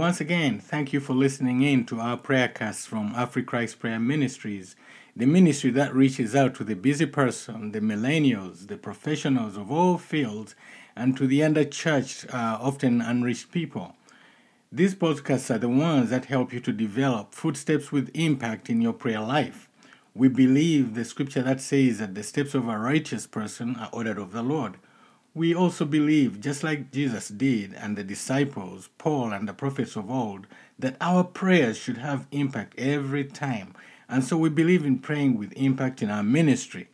Once again, thank you for listening in to our prayer cast from AfriChrist Prayer Ministries, the ministry that reaches out to the busy person, the millennials, the professionals of all fields, and to the underchurched, uh, often unreached people. These podcasts are the ones that help you to develop footsteps with impact in your prayer life. We believe the scripture that says that the steps of a righteous person are ordered of the Lord. We also believe, just like Jesus did and the disciples, Paul, and the prophets of old, that our prayers should have impact every time. And so we believe in praying with impact in our ministry.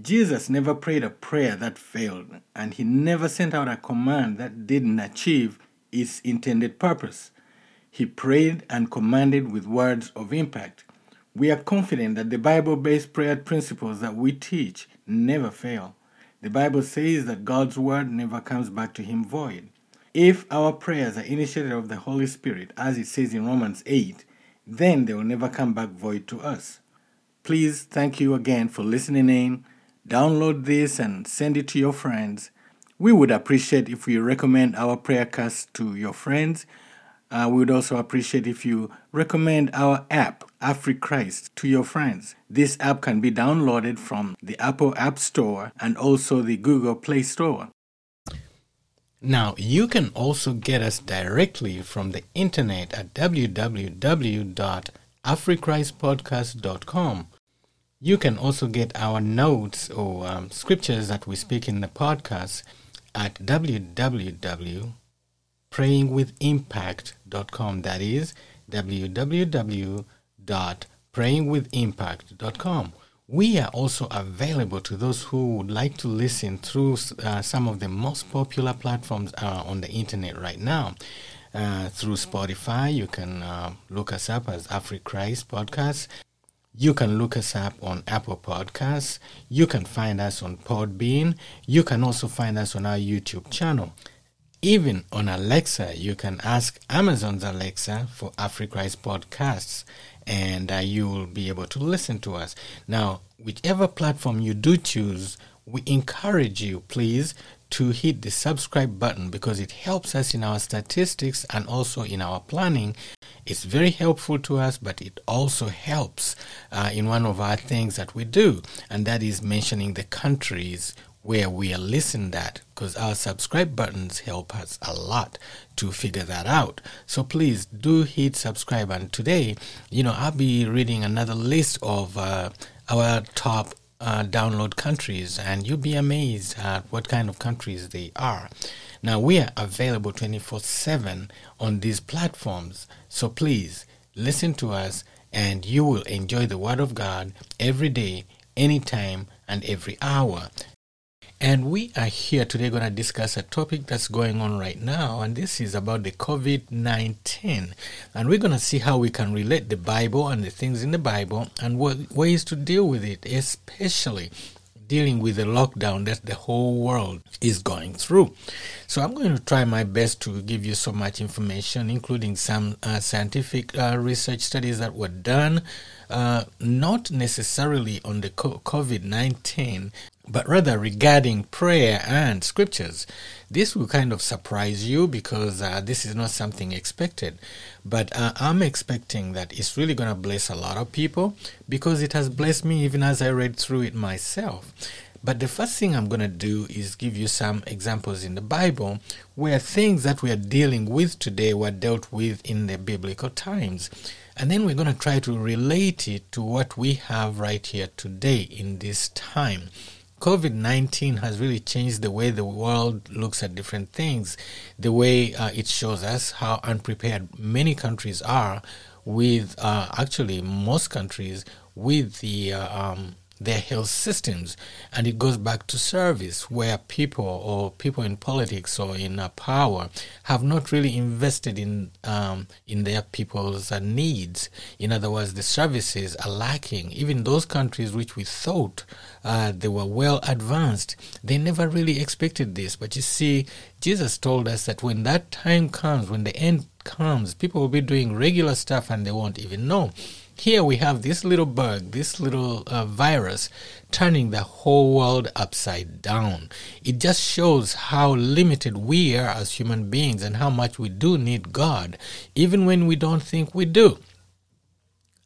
Jesus never prayed a prayer that failed, and he never sent out a command that didn't achieve its intended purpose. He prayed and commanded with words of impact. We are confident that the Bible based prayer principles that we teach never fail. The Bible says that God's word never comes back to him void. If our prayers are initiated of the Holy Spirit, as it says in Romans 8, then they will never come back void to us. Please, thank you again for listening in. Download this and send it to your friends. We would appreciate if you recommend our prayer cast to your friends. Uh, we would also appreciate if you recommend our app, AfriChrist, to your friends. This app can be downloaded from the Apple App Store and also the Google Play Store. Now, you can also get us directly from the internet at www.africhristpodcast.com. You can also get our notes or um, scriptures that we speak in the podcast at www.prayingwithimpact.com. That is www.prayingwithimpact.com. We are also available to those who would like to listen through uh, some of the most popular platforms uh, on the internet right now. Uh, through Spotify, you can uh, look us up as AfriChrist Podcast. You can look us up on Apple Podcasts. You can find us on Podbean. You can also find us on our YouTube channel. Even on Alexa, you can ask Amazon's Alexa for AfriChrist podcasts, and uh, you will be able to listen to us. Now, whichever platform you do choose, we encourage you, please, to hit the subscribe button because it helps us in our statistics and also in our planning. It's very helpful to us, but it also helps uh, in one of our things that we do, and that is mentioning the countries where we are listened at because our subscribe buttons help us a lot to figure that out. So please do hit subscribe. And today, you know, I'll be reading another list of uh, our top uh, download countries, and you'll be amazed at what kind of countries they are. Now, we are available 24 7 on these platforms, so please listen to us, and you will enjoy the Word of God every day, anytime, and every hour. And we are here today going to discuss a topic that's going on right now, and this is about the COVID 19. And we're going to see how we can relate the Bible and the things in the Bible and what ways to deal with it, especially dealing with the lockdown that the whole world is going through. So I'm going to try my best to give you so much information, including some uh, scientific uh, research studies that were done, uh, not necessarily on the COVID 19, but rather regarding prayer and scriptures. This will kind of surprise you because uh, this is not something expected. But uh, I'm expecting that it's really going to bless a lot of people because it has blessed me even as I read through it myself. But the first thing I'm going to do is give you some examples in the Bible where things that we are dealing with today were dealt with in the biblical times. And then we're going to try to relate it to what we have right here today in this time. COVID 19 has really changed the way the world looks at different things, the way uh, it shows us how unprepared many countries are with, uh, actually, most countries with the uh, um, their health systems. And it goes back to service, where people or people in politics or in uh, power have not really invested in um, in their people's uh, needs. In other words, the services are lacking. Even those countries which we thought uh, they were well advanced, they never really expected this. But you see, Jesus told us that when that time comes, when the end comes, people will be doing regular stuff and they won't even know. Here we have this little bug, this little uh, virus, turning the whole world upside down. It just shows how limited we are as human beings and how much we do need God, even when we don't think we do.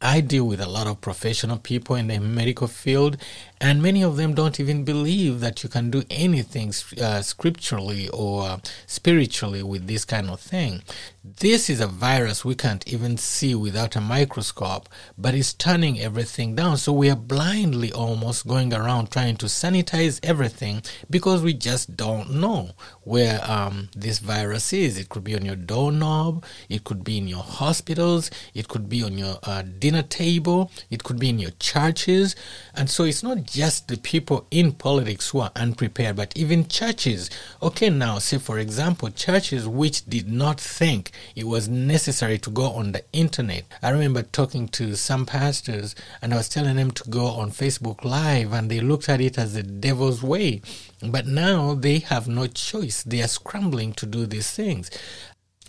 I deal with a lot of professional people in the medical field, and many of them don't even believe that you can do anything uh, scripturally or spiritually with this kind of thing. This is a virus we can't even see without a microscope, but it's turning everything down. So we are blindly almost going around trying to sanitize everything because we just don't know where um, this virus is. It could be on your doorknob, it could be in your hospitals, it could be on your uh, dinner table, it could be in your churches. And so it's not just the people in politics who are unprepared, but even churches. Okay, now, say for example, churches which did not think it was necessary to go on the internet. I remember talking to some pastors and I was telling them to go on Facebook Live, and they looked at it as the devil's way. But now they have no choice. They are scrambling to do these things.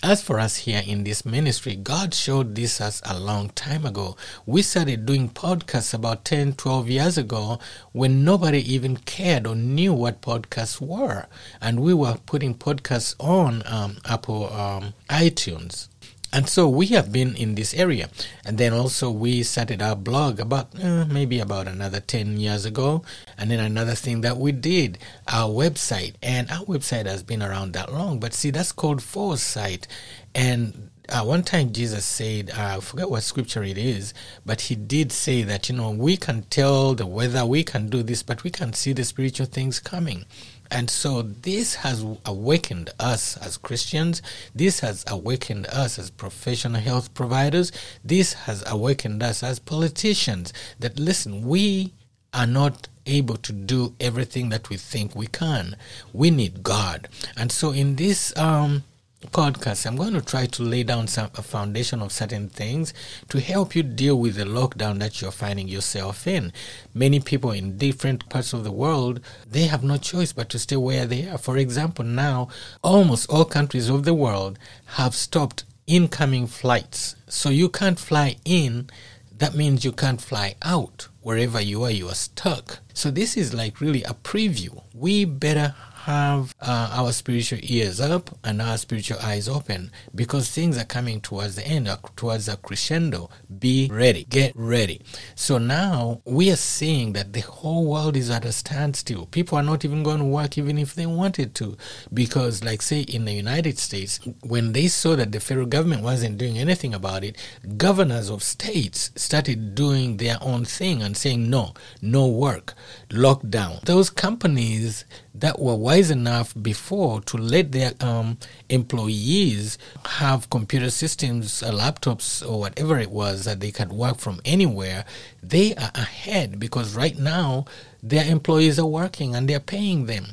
As for us here in this ministry, God showed this us a long time ago. We started doing podcasts about 10, 12 years ago when nobody even cared or knew what podcasts were. And we were putting podcasts on um, Apple um, iTunes. And so we have been in this area. And then also we started our blog about uh, maybe about another 10 years ago. And then another thing that we did, our website. And our website has been around that long. But see, that's called foresight. And uh, one time Jesus said, uh, I forget what scripture it is, but he did say that, you know, we can tell the weather, we can do this, but we can see the spiritual things coming. And so this has awakened us as Christians. This has awakened us as professional health providers. This has awakened us as politicians that listen, we are not able to do everything that we think we can. We need God. And so in this um, podcast, I'm going to try to lay down some a foundation of certain things to help you deal with the lockdown that you're finding yourself in. Many people in different parts of the world, they have no choice but to stay where they are. For example, now almost all countries of the world have stopped incoming flights. So you can't fly in, that means you can't fly out. Wherever you are, you are stuck. So this is like really a preview. We better have uh, our spiritual ears up and our spiritual eyes open because things are coming towards the end, uh, towards a crescendo. Be ready, get ready. So now we are seeing that the whole world is at a standstill. People are not even going to work even if they wanted to because, like, say, in the United States, when they saw that the federal government wasn't doing anything about it, governors of states started doing their own thing and saying, no, no work, lockdown. Those companies that were wise enough before to let their um, employees have computer systems, uh, laptops, or whatever it was that they could work from anywhere, they are ahead because right now their employees are working and they're paying them.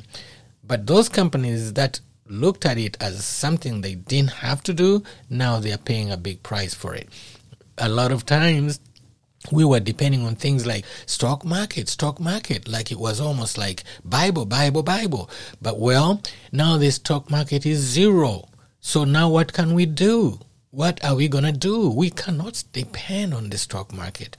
But those companies that looked at it as something they didn't have to do, now they're paying a big price for it. A lot of times, we were depending on things like stock market, stock market, like it was almost like Bible, Bible, Bible. But well, now the stock market is zero. So now what can we do? What are we going to do? We cannot depend on the stock market.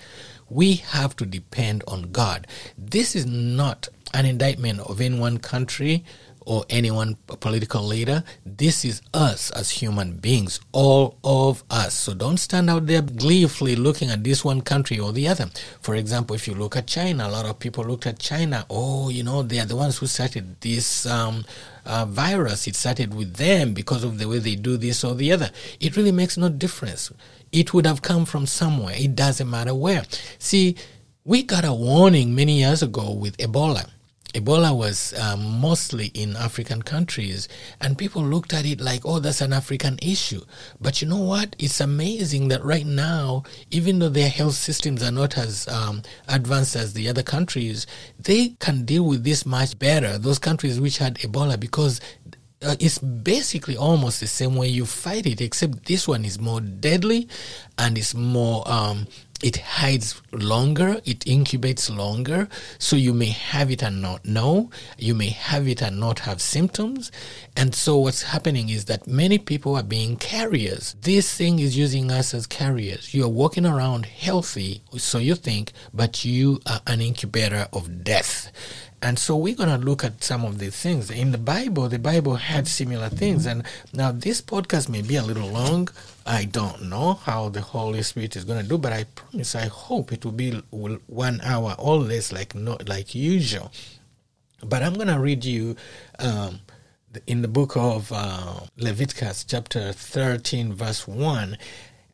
We have to depend on God. This is not an indictment of any one country or any one political leader. This is us as human beings, all of us. So don't stand out there gleefully looking at this one country or the other. For example, if you look at China, a lot of people looked at China. Oh, you know, they are the ones who started this um, uh, virus. It started with them because of the way they do this or the other. It really makes no difference. It would have come from somewhere. It doesn't matter where. See, we got a warning many years ago with Ebola Ebola was um, mostly in African countries, and people looked at it like, oh, that's an African issue. But you know what? It's amazing that right now, even though their health systems are not as um, advanced as the other countries, they can deal with this much better. Those countries which had Ebola because uh, it's basically almost the same way you fight it, except this one is more deadly and it's more um, it hides longer, it incubates longer, so you may have it and not know, you may have it and not have symptoms. And so what's happening is that many people are being carriers. This thing is using us as carriers. You're walking around healthy, so you think, but you are an incubator of death. And so we're going to look at some of these things. In the Bible, the Bible had similar things. And now this podcast may be a little long. I don't know how the Holy Spirit is going to do, but I promise, I hope it will be one hour or less, like not like usual. But I'm going to read you um, in the book of uh, Leviticus, chapter 13, verse 1.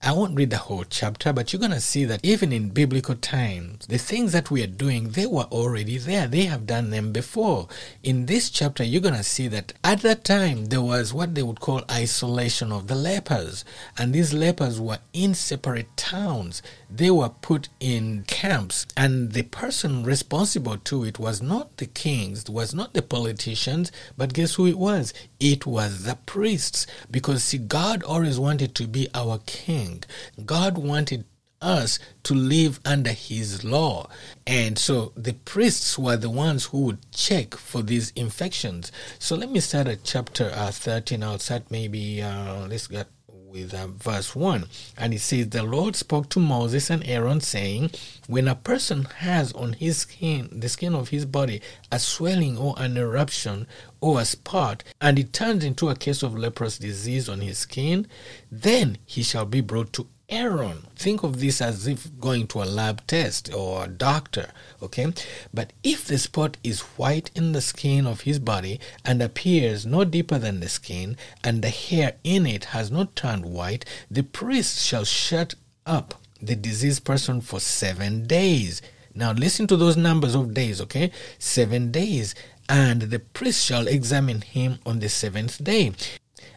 I won't read the whole chapter, but you're going to see that even in biblical times, the things that we are doing, they were already there. They have done them before. In this chapter, you're going to see that at that time, there was what they would call isolation of the lepers. And these lepers were in separate towns. They were put in camps. And the person responsible to it was not the kings, was not the politicians, but guess who it was? It was the priests. Because, see, God always wanted to be our king. God wanted us to live under his law. And so the priests were the ones who would check for these infections. So let me start at chapter uh, 13. I'll start maybe, uh, let's get with uh, verse 1. And it says, The Lord spoke to Moses and Aaron, saying, When a person has on his skin, the skin of his body, a swelling or an eruption or a spot, and it turns into a case of leprous disease on his skin, then he shall be brought to Aaron. Think of this as if going to a lab test or a doctor, okay? But if the spot is white in the skin of his body and appears no deeper than the skin, and the hair in it has not turned white, the priest shall shut up the diseased person for seven days. Now listen to those numbers of days, okay? Seven days. And the priest shall examine him on the seventh day.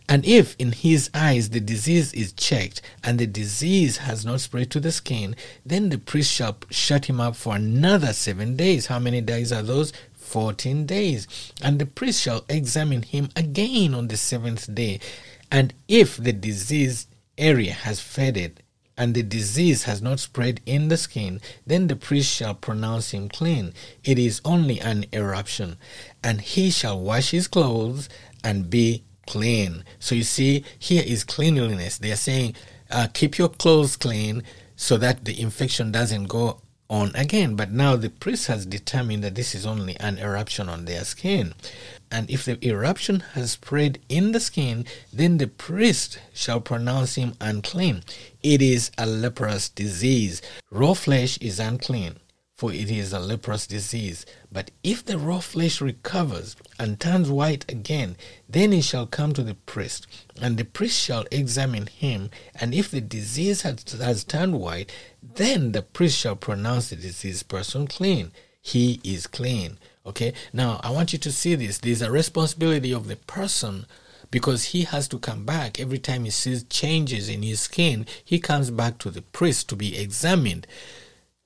And if in his eyes the disease is checked and the disease has not spread to the skin, then the priest shall shut him up for another seven days. How many days are those? 14 days. And the priest shall examine him again on the seventh day. And if the disease area has faded and the disease has not spread in the skin, then the priest shall pronounce him clean. It is only an eruption. And he shall wash his clothes and be clean. So you see, here is cleanliness. They are saying, uh, keep your clothes clean so that the infection doesn't go on again. But now the priest has determined that this is only an eruption on their skin. And if the eruption has spread in the skin, then the priest shall pronounce him unclean. It is a leprous disease. Raw flesh is unclean for it is a leprous disease. But if the raw flesh recovers and turns white again, then he shall come to the priest, and the priest shall examine him. And if the disease has, has turned white, then the priest shall pronounce the diseased person clean. He is clean. Okay, now I want you to see this. There's a responsibility of the person because he has to come back every time he sees changes in his skin. He comes back to the priest to be examined.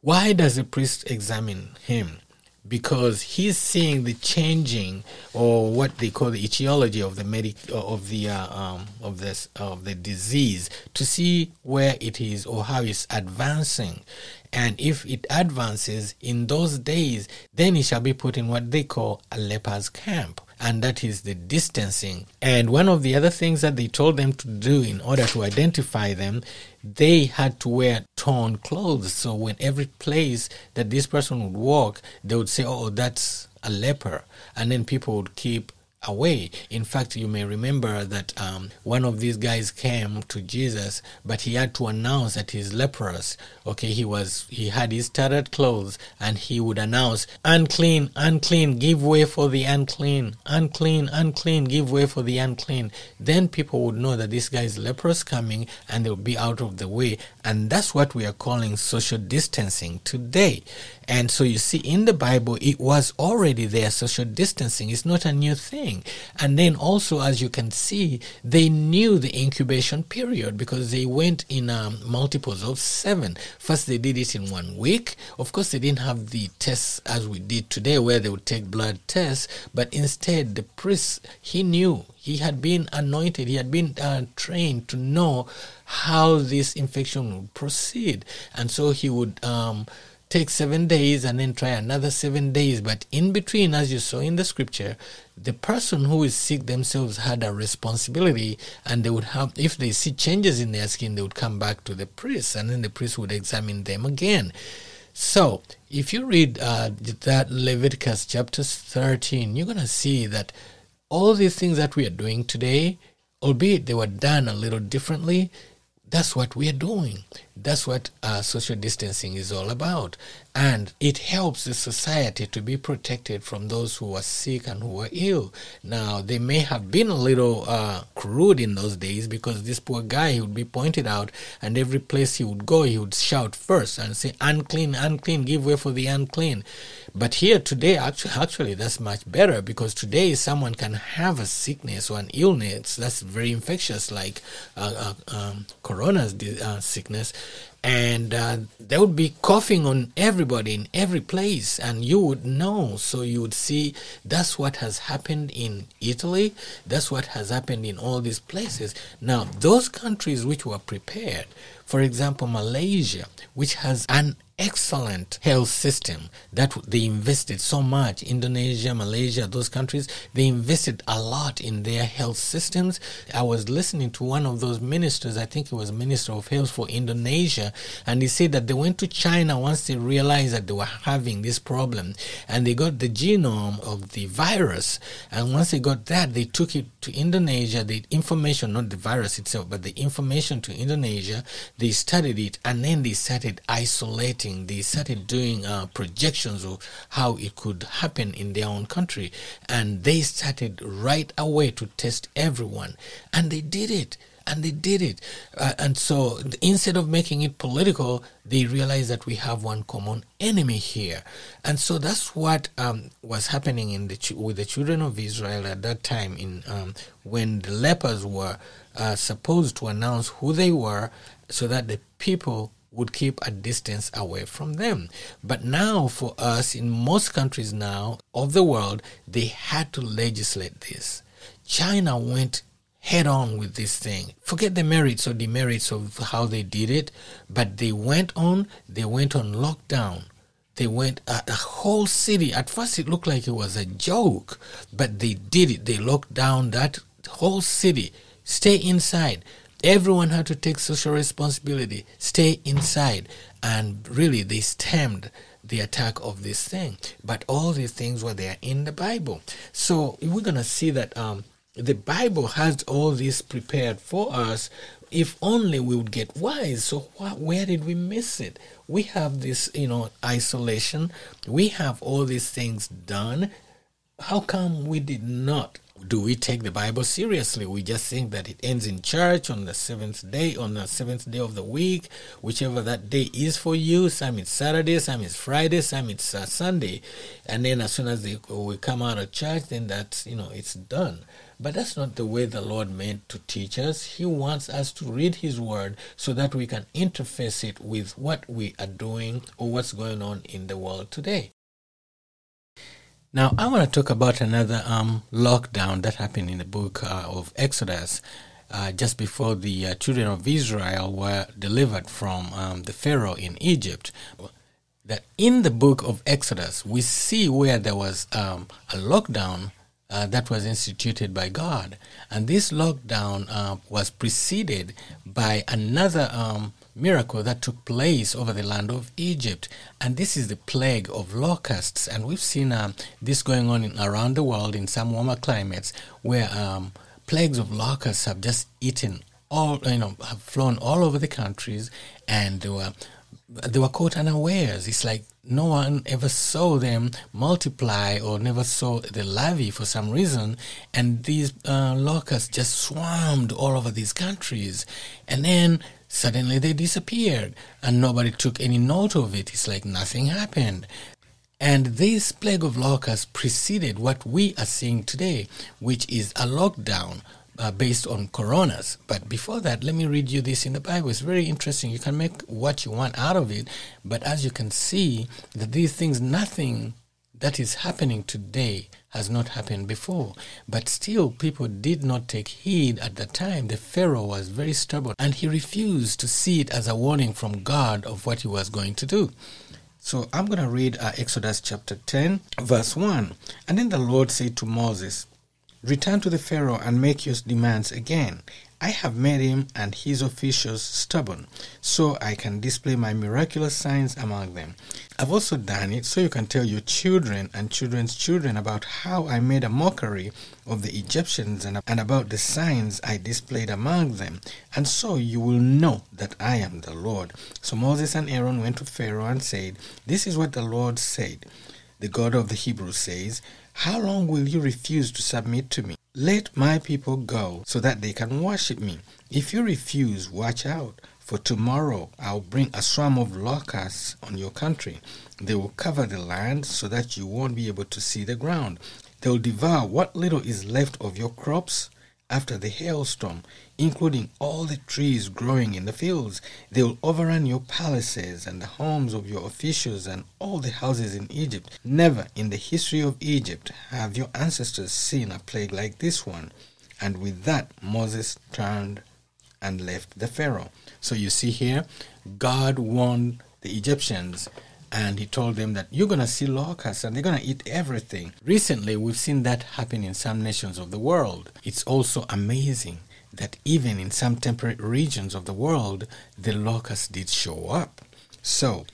Why does the priest examine him? Because he's seeing the changing, or what they call the etiology of the medic of the uh, um, of this of the disease, to see where it is or how it's advancing. And if it advances in those days, then he shall be put in what they call a leper's camp and that is the distancing. And one of the other things that they told them to do in order to identify them, they had to wear torn clothes. So when every place that this person would walk, they would say, "Oh, that's a leper," and then people would keep away. In fact, you may remember that um, one of these guys came to Jesus, but he had to announce that he's leprous. Okay, he was he had his tattered clothes, and he would announce, "Unclean, unclean, give way for the unclean, unclean, unclean, give way for the unclean." Then people would know that this guy is leprous coming, and they would be out of the way. And that's what we are calling social distancing today. And so you see, in the Bible, it was already there. Social distancing is not a new thing. And then also, as you can see, they knew the incubation period because they went in um, multiples of seven. First, they did it in one week. Of course, they didn't have the tests as we did today, where they would take blood tests, but instead, the priest, he knew he had been anointed, he had been uh, trained to know how this infection would proceed. And so he would um, take seven days and then try another seven days. But in between, as you saw in the scripture, the person who is sick themselves had a responsibility and they would have, if they see changes in their skin, they would come back to the priest and then the priest would examine them again. So, if you read uh, that Leviticus chapter 13, you're going to see that all these things that we are doing today, albeit they were done a little differently, that's what we are doing. That's what uh, social distancing is all about. And it helps the society to be protected from those who are sick and who are ill. Now, they may have been a little uh, crude in those days because this poor guy, he would be pointed out, and every place he would go, he would shout first and say, unclean, unclean, give way for the unclean. But here today, actually, actually, that's much better because today someone can have a sickness or an illness that's very infectious, like uh, uh um, corona's uh, sickness, and uh, they would be coughing on everybody in every place and you would know. So you would see that's what has happened in italy that's what has happened in all these places. Now those countries which were prepared for example malaysia which has an excellent health system that they invested so much indonesia malaysia those countries they invested a lot in their health systems. I was listening to one of those ministers i think it was minister of health for indonesia and he said that they went to china once they realized that they were having this problem and they got the genome of the virus and once they got that they took it to indonesia. The information not the virus itself but the information to indonesia they studied it and then they started isolating they started doing uh, projections of how it could happen in their own country. And they started right away to test everyone. And they did it. And they did it. Uh, and so instead of making it political, they realized that we have one common enemy here. And so that's what um, was happening in the ch- with the children of Israel at that time in um, when the lepers were uh, supposed to announce who they were so that the people would keep a distance away from them. But now, for us, in most countries now of the world, they had to legislate this. China went head on with this thing. Forget the merits or demerits of how they did it, but they went on, they went on lockdown. They went uh, a whole city. At first, it looked like it was a joke, but they did it. They locked down that whole city. Stay inside Everyone had to take social responsibility, stay inside, and really they stemmed the attack of this thing. But all these things were there in the Bible. So we're going to see that um, the Bible has all this prepared for us if only we would get wise. So wh- where did we miss it? We have this, you know, isolation. We have all these things done. How come we did not do we take the Bible seriously? We just think that it ends in church on the seventh day, on the seventh day of the week, whichever that day is for you. Some it's Saturday, some it's Friday, some it's uh, Sunday, and then as soon as they, we come out of church, then that's you know it's done. But that's not the way the Lord meant to teach us. He wants us to read His Word so that we can interface it with what we are doing or what's going on in the world today. Now, I want to talk about another um, lockdown that happened in the book uh, of Exodus uh, just before the uh, children of Israel were delivered from um, the Pharaoh in Egypt. That in the book of Exodus, we see where there was um, a lockdown uh, that was instituted by God. And this lockdown uh, was preceded by another um, miracle that took place over the land of Egypt. And this is the plague of locusts. And we've seen uh, this going on in, around the world in some warmer climates where um, plagues of locusts have just eaten all, you know, have flown all over the countries and they were, they were caught unawares. It's like no one ever saw them multiply or never saw the larvae for some reason. And these uh, locusts just swarmed all over these countries. And then Suddenly they disappeared and nobody took any note of it. It's like nothing happened. And this plague of locusts preceded what we are seeing today, which is a lockdown uh, based on coronas. But before that, let me read you this in the Bible. It's very interesting. You can make what you want out of it, but as you can see, that these things, nothing that is happening today has not happened before. But still, people did not take heed at the time. The Pharaoh was very stubborn and he refused to see it as a warning from God of what he was going to do. So I'm going to read uh, Exodus chapter 10, verse 1. And then the Lord said to Moses, Return to the Pharaoh and make your demands again. I have made him and his officials stubborn, so I can display my miraculous signs among them. I've also done it so you can tell your children and children's children about how I made a mockery of the Egyptians and, about the signs I displayed among them, and so you will know that I am the Lord. So Moses and Aaron went to Pharaoh and said, This is what the Lord said. The God of the Hebrews says, how long will you refuse to submit to me? Let my people go so that they can worship me. If you refuse, watch out, for tomorrow I'll bring a swarm of locusts on your country. They will cover the land so that you won't be able to see the ground. They'll devour what little is left of your crops after the hailstorm, including all the trees growing in the fields. They will overrun your palaces and the homes of your officials and all the houses in Egypt. Never in the history of Egypt have your ancestors seen a plague like this one. And with that, Moses turned and left the Pharaoh. So you see here, God warned the Egyptians and he told them that you're going to see locusts and they're going to eat everything. Recently, we've seen that happen in some nations of the world. It's also amazing that even in some temperate regions of the world, the locusts did show up. So,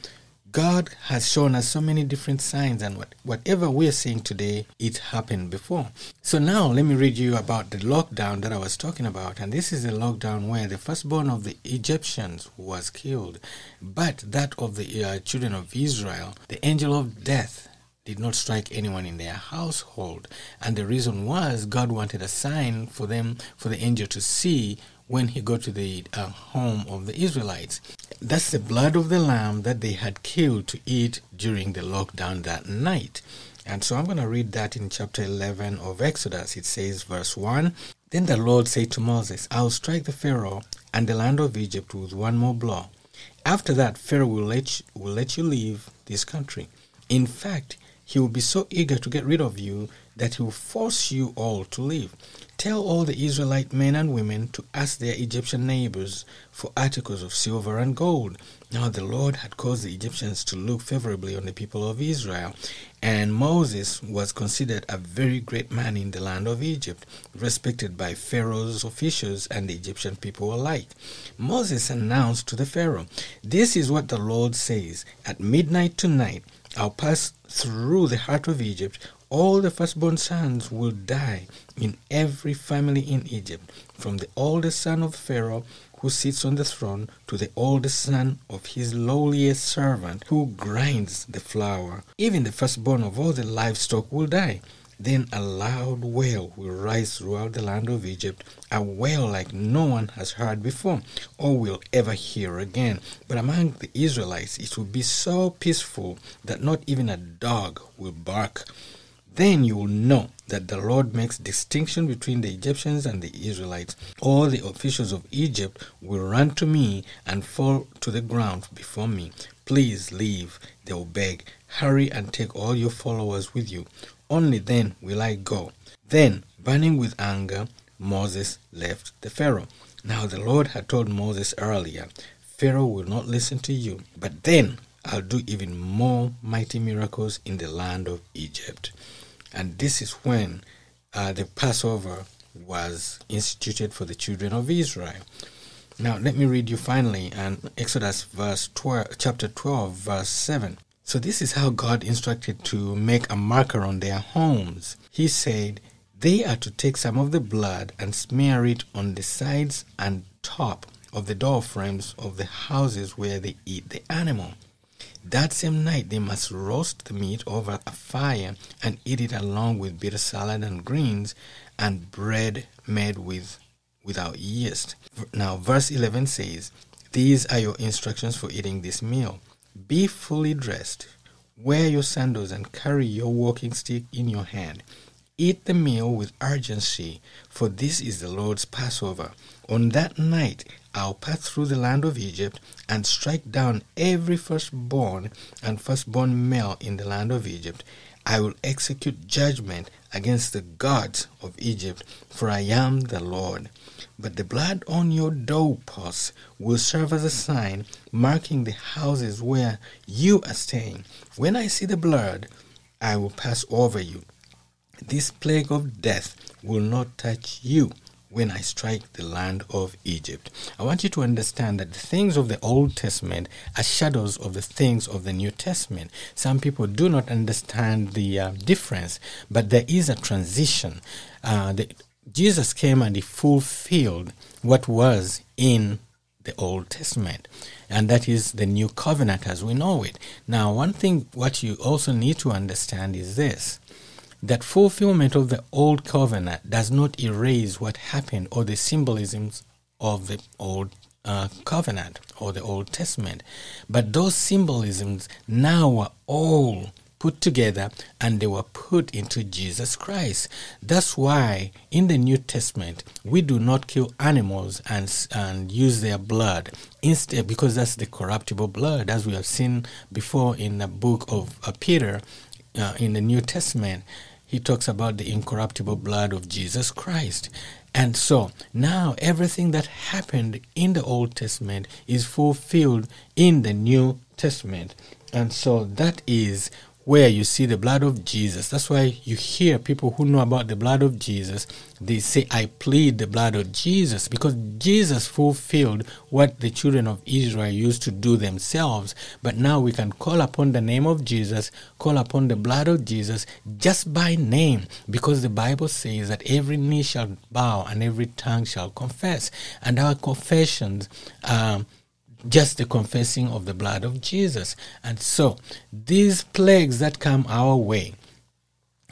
God has shown us so many different signs, and what, whatever we're seeing today, it happened before. So now let me read you about the lockdown that I was talking about. And this is a lockdown where the firstborn of the Egyptians was killed, but that of the uh, children of Israel, the angel of death did not strike anyone in their household. And the reason was God wanted a sign for them, for the angel to see when he got to the uh, home of the Israelites. That's the blood of the lamb that they had killed to eat during the lockdown that night. And so I'm going to read that in chapter 11 of Exodus. It says, verse 1 Then the Lord said to Moses, I will strike the Pharaoh and the land of Egypt with one more blow. After that, Pharaoh will let you, will let you leave this country. In fact, he will be so eager to get rid of you that he will force you all to leave. Tell all the Israelite men and women to ask their Egyptian neighbors for articles of silver and gold. Now the Lord had caused the Egyptians to look favorably on the people of Israel, and Moses was considered a very great man in the land of Egypt, respected by Pharaoh's officials and the Egyptian people alike. Moses announced to the Pharaoh, This is what the Lord says At midnight tonight, I'll pass through the heart of Egypt all the firstborn sons will die in every family in Egypt, from the oldest son of Pharaoh who sits on the throne to the oldest son of his lowliest servant who grinds the flour. Even the firstborn of all the livestock will die. Then a loud wail will rise throughout the land of Egypt, a wail like no one has heard before or will ever hear again. But among the Israelites it will be so peaceful that not even a dog will bark. Then you will know that the Lord makes distinction between the Egyptians and the Israelites. All the officials of Egypt will run to me and fall to the ground before me. Please leave, they will beg. Hurry and take all your followers with you. Only then will I go. Then, burning with anger, Moses left the Pharaoh. Now the Lord had told Moses earlier, Pharaoh will not listen to you. But then I'll do even more mighty miracles in the land of Egypt. And this is when uh, the Passover was instituted for the children of Israel. Now, let me read you finally and Exodus verse 12, chapter 12, verse 7. So, this is how God instructed to make a marker on their homes. He said, They are to take some of the blood and smear it on the sides and top of the door frames of the houses where they eat the animal. That same night, they must roast the meat over a fire and eat it along with bitter salad and greens and bread made with without yeast. Now, verse 11 says, These are your instructions for eating this meal. Be fully dressed. Wear your sandals and carry your walking stick in your hand. Eat the meal with urgency, for this is the Lord's Passover. On that night I'll pass through the land of Egypt and strike down every firstborn and firstborn male in the land of Egypt. I will execute judgment against the gods of Egypt, for I am the Lord. But the blood on your doorposts will serve as a sign marking the houses where you are staying. When I see the blood, I will pass over you. This plague of death will not touch you when I strike the land of Egypt. I want you to understand that the things of the Old Testament are shadows of the things of the New Testament. Some people do not understand the uh, difference, but there is a transition. Uh, the, Jesus came and he fulfilled what was in the Old Testament, and that is the New Covenant as we know it. Now, one thing what you also need to understand is this that fulfillment of the old covenant does not erase what happened or the symbolisms of the old uh, covenant or the Old Testament. But those symbolisms now are all put together and they were put into Jesus Christ. That's why in the New Testament we do not kill animals and, and use their blood instead because that's the corruptible blood as we have seen before in the book of uh, Peter uh, in the New Testament he talks about the incorruptible blood of Jesus Christ. And so now everything that happened in the Old Testament is fulfilled in the New Testament. And so that is where you see the blood of Jesus. That's why you hear people who know about the blood of Jesus, they say, I plead the blood of Jesus, because Jesus fulfilled what the children of Israel used to do themselves. But now we can call upon the name of Jesus, call upon the blood of Jesus just by name, because the Bible says that every knee shall bow and every tongue shall confess. And our confessions, um, just the confessing of the blood of Jesus. And so, these plagues that come our way,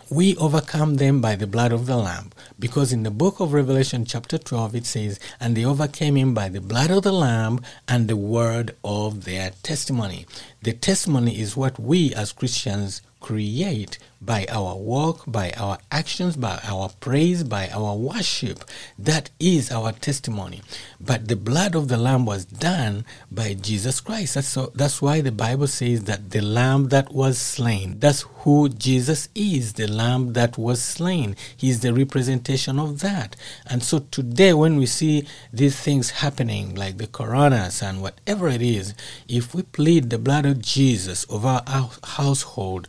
we overcome them by the blood of the Lamb. Because in the book of Revelation, chapter 12, it says, And they overcame him by the blood of the Lamb and the word of their testimony. The testimony is what we as Christians create by our work, by our actions, by our praise, by our worship. That is our testimony. But the blood of the Lamb was done by Jesus Christ. That's, so, that's why the Bible says that the Lamb that was slain, that's who Jesus is, the Lamb that was slain. He is the representation of that. And so today, when we see these things happening, like the coronas and whatever it is, if we plead the blood of Jesus over our household,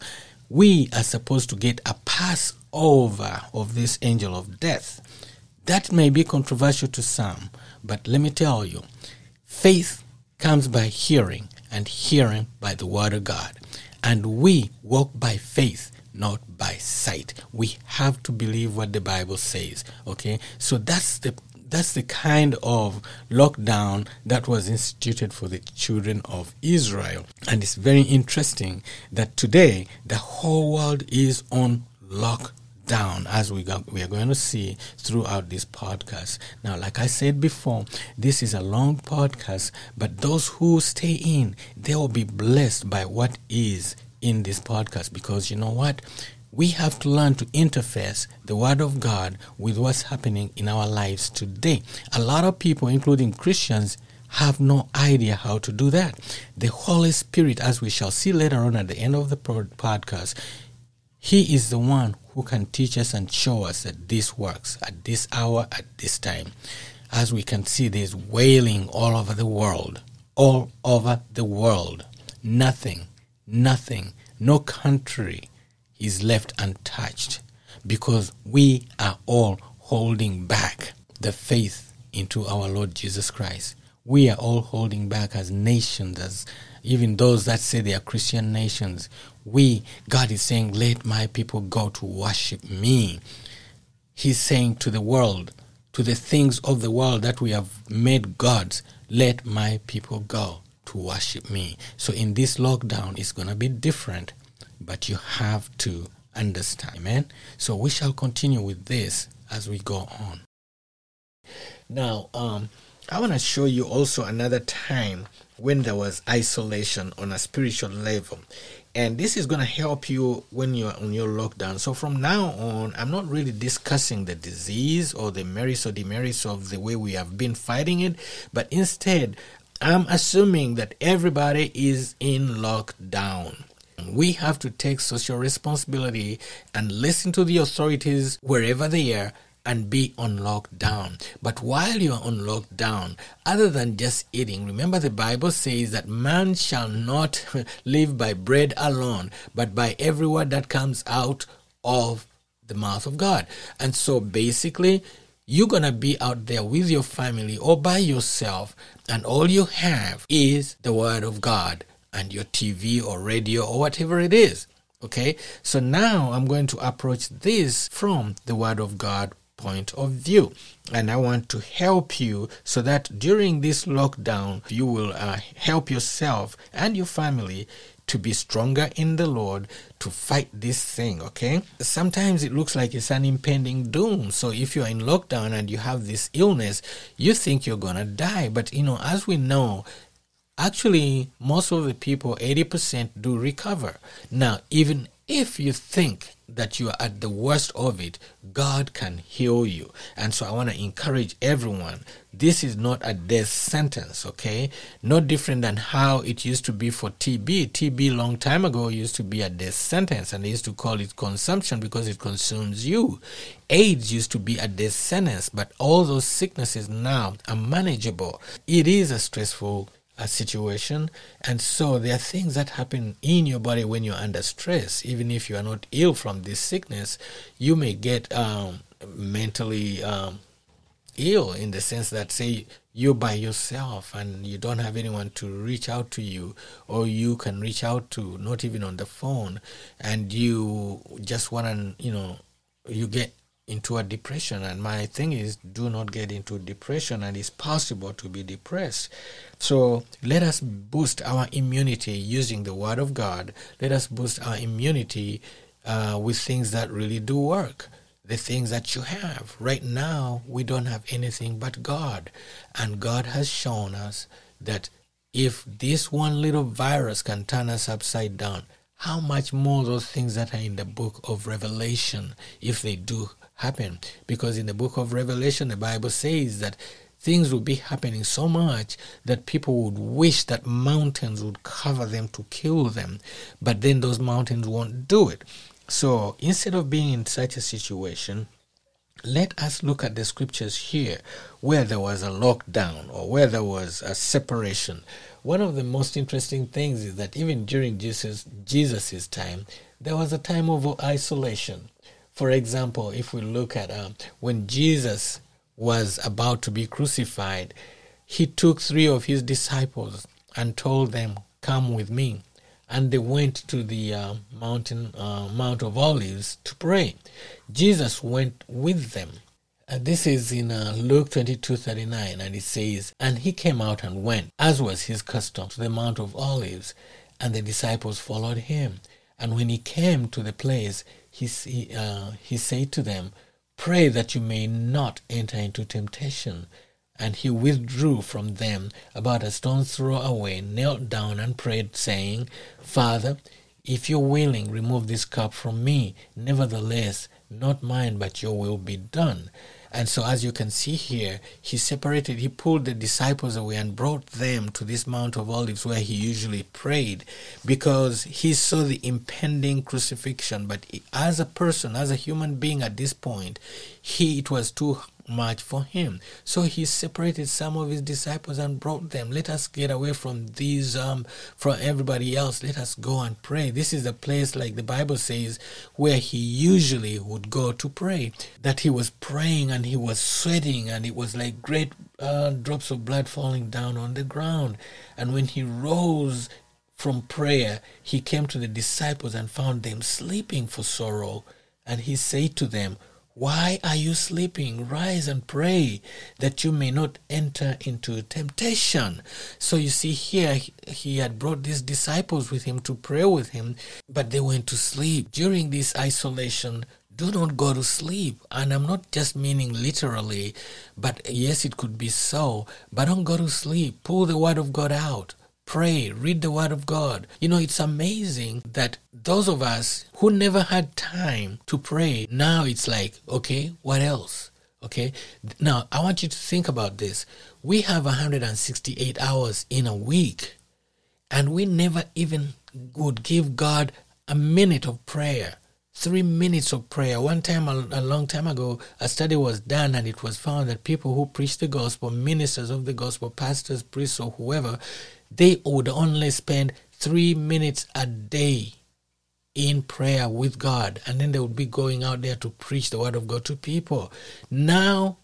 we are supposed to get a pass over of this angel of death. That may be controversial to some, but let me tell you faith comes by hearing, and hearing by the word of God. And we walk by faith, not by sight. We have to believe what the Bible says. Okay? So that's the that's the kind of lockdown that was instituted for the children of Israel. And it's very interesting that today the whole world is on lockdown as we, got, we are going to see throughout this podcast. Now, like I said before, this is a long podcast, but those who stay in, they will be blessed by what is in this podcast because you know what? We have to learn to interface the Word of God with what's happening in our lives today. A lot of people, including Christians, have no idea how to do that. The Holy Spirit, as we shall see later on at the end of the podcast, He is the one who can teach us and show us that this works at this hour, at this time. As we can see, there's wailing all over the world. All over the world. Nothing, nothing, no country is left untouched because we are all holding back the faith into our Lord Jesus Christ. We are all holding back as nations, as even those that say they are Christian nations. We, God is saying, let my people go to worship me. He's saying to the world, to the things of the world that we have made gods, let my people go to worship me. So in this lockdown, it's going to be different but you have to understand. Amen. So we shall continue with this as we go on. Now, um, I want to show you also another time when there was isolation on a spiritual level. And this is going to help you when you're on your lockdown. So from now on, I'm not really discussing the disease or the merits or demerits of the way we have been fighting it, but instead, I'm assuming that everybody is in lockdown. We have to take social responsibility and listen to the authorities wherever they are and be on lockdown. But while you are on lockdown, other than just eating, remember the Bible says that man shall not live by bread alone, but by every word that comes out of the mouth of God. And so basically, you're going to be out there with your family or by yourself, and all you have is the Word of God and your TV or radio or whatever it is. Okay, so now I'm going to approach this from the Word of God point of view. And I want to help you so that during this lockdown, you will uh, help yourself and your family to be stronger in the Lord to fight this thing, okay? Sometimes it looks like it's an impending doom. So if you're in lockdown and you have this illness, you think you're to die. But, you know, as we know, actually, most of the people, 80%, do recover. Now, even if you think that you are at the worst of it, God can heal you. And so I want to encourage everyone this is not a death sentence, okay? No different than how it used to be for TB. TB long time ago used to be a death sentence and they used to call it consumption because it consumes you. AIDS used to be a death sentence, but all those sicknesses now are manageable. It is a stressful a situation. And so there are things that happen in your body when you're under stress. Even if you are not ill from this sickness, you may get um, mentally um, ill in the sense that, say, you're by yourself and you don't have anyone to reach out to you, or you can reach out to, not even on the phone, and you just want to, you know, you get into a depression. And my thing is, do not get into depression, and it's possible to be depressed. So let us boost our immunity using the Word of God. Let us boost our immunity uh, with things that really do work. The things that you have. Right now, we don't have anything but God. And God has shown us that if this one little virus can turn us upside down, how much more those things that are in the book of Revelation, if they do happen. Because in the book of Revelation, the Bible says that things will be happening so much that people would wish that mountains would cover them to kill them, but then those mountains won't do it. So instead of being in such a situation, let us look at the scriptures here where there was a lockdown or where there was a separation. One of the most interesting things is that even during Jesus Jesus's time, there was a time of isolation. For example, if we look at uh, when Jesus was about to be crucified, he took three of his disciples and told them, Come with me. And they went to the uh, mountain, uh, Mount of Olives to pray. Jesus went with them. And this is in uh, Luke 22 39, and it says, And he came out and went, as was his custom, to the Mount of Olives, and the disciples followed him. And when he came to the place, he, uh, he said to them, Pray that you may not enter into temptation. And he withdrew from them about a stone's throw away, knelt down and prayed, saying, Father, if you're willing, remove this cup from me. Nevertheless, not mine, but your will be done. And so, as you can see here, he separated, he pulled the disciples away and brought them to this Mount of Olives where he usually prayed because he saw the impending crucifixion. But as a person, as a human being at this point, he, it was too much for him. So he separated some of his disciples and brought them. Let us get away from these, um, from everybody else. Let us go and pray. This is a place, like the Bible says, where he usually would go to pray. That he was praying and he was sweating, and it was like great uh, drops of blood falling down on the ground. And when he rose, from prayer, he came to the disciples and found them sleeping for sorrow. And he said to them, why are you sleeping? Rise and pray that you may not enter into temptation. So you see, here he had brought these disciples with him to pray with him, but they went to sleep. During this isolation, do not go to sleep. And I'm not just meaning literally, but yes, it could be so, but don't go to sleep. Pull the word of God out. Pray, read the word of God. You know, it's amazing that those of us who never had time to pray, now it's like, okay, what else? Okay. Now, I want you to think about this. We have 168 hours in a week, and we never even would give God a minute of prayer three minutes of prayer. One time, a, long time ago, a study was done and it was found that people who preach the gospel, ministers of the gospel, pastors, priests, or whoever, they would only spend three minutes a day in prayer with God. And then they would be going out there to preach the word of God to people. Now,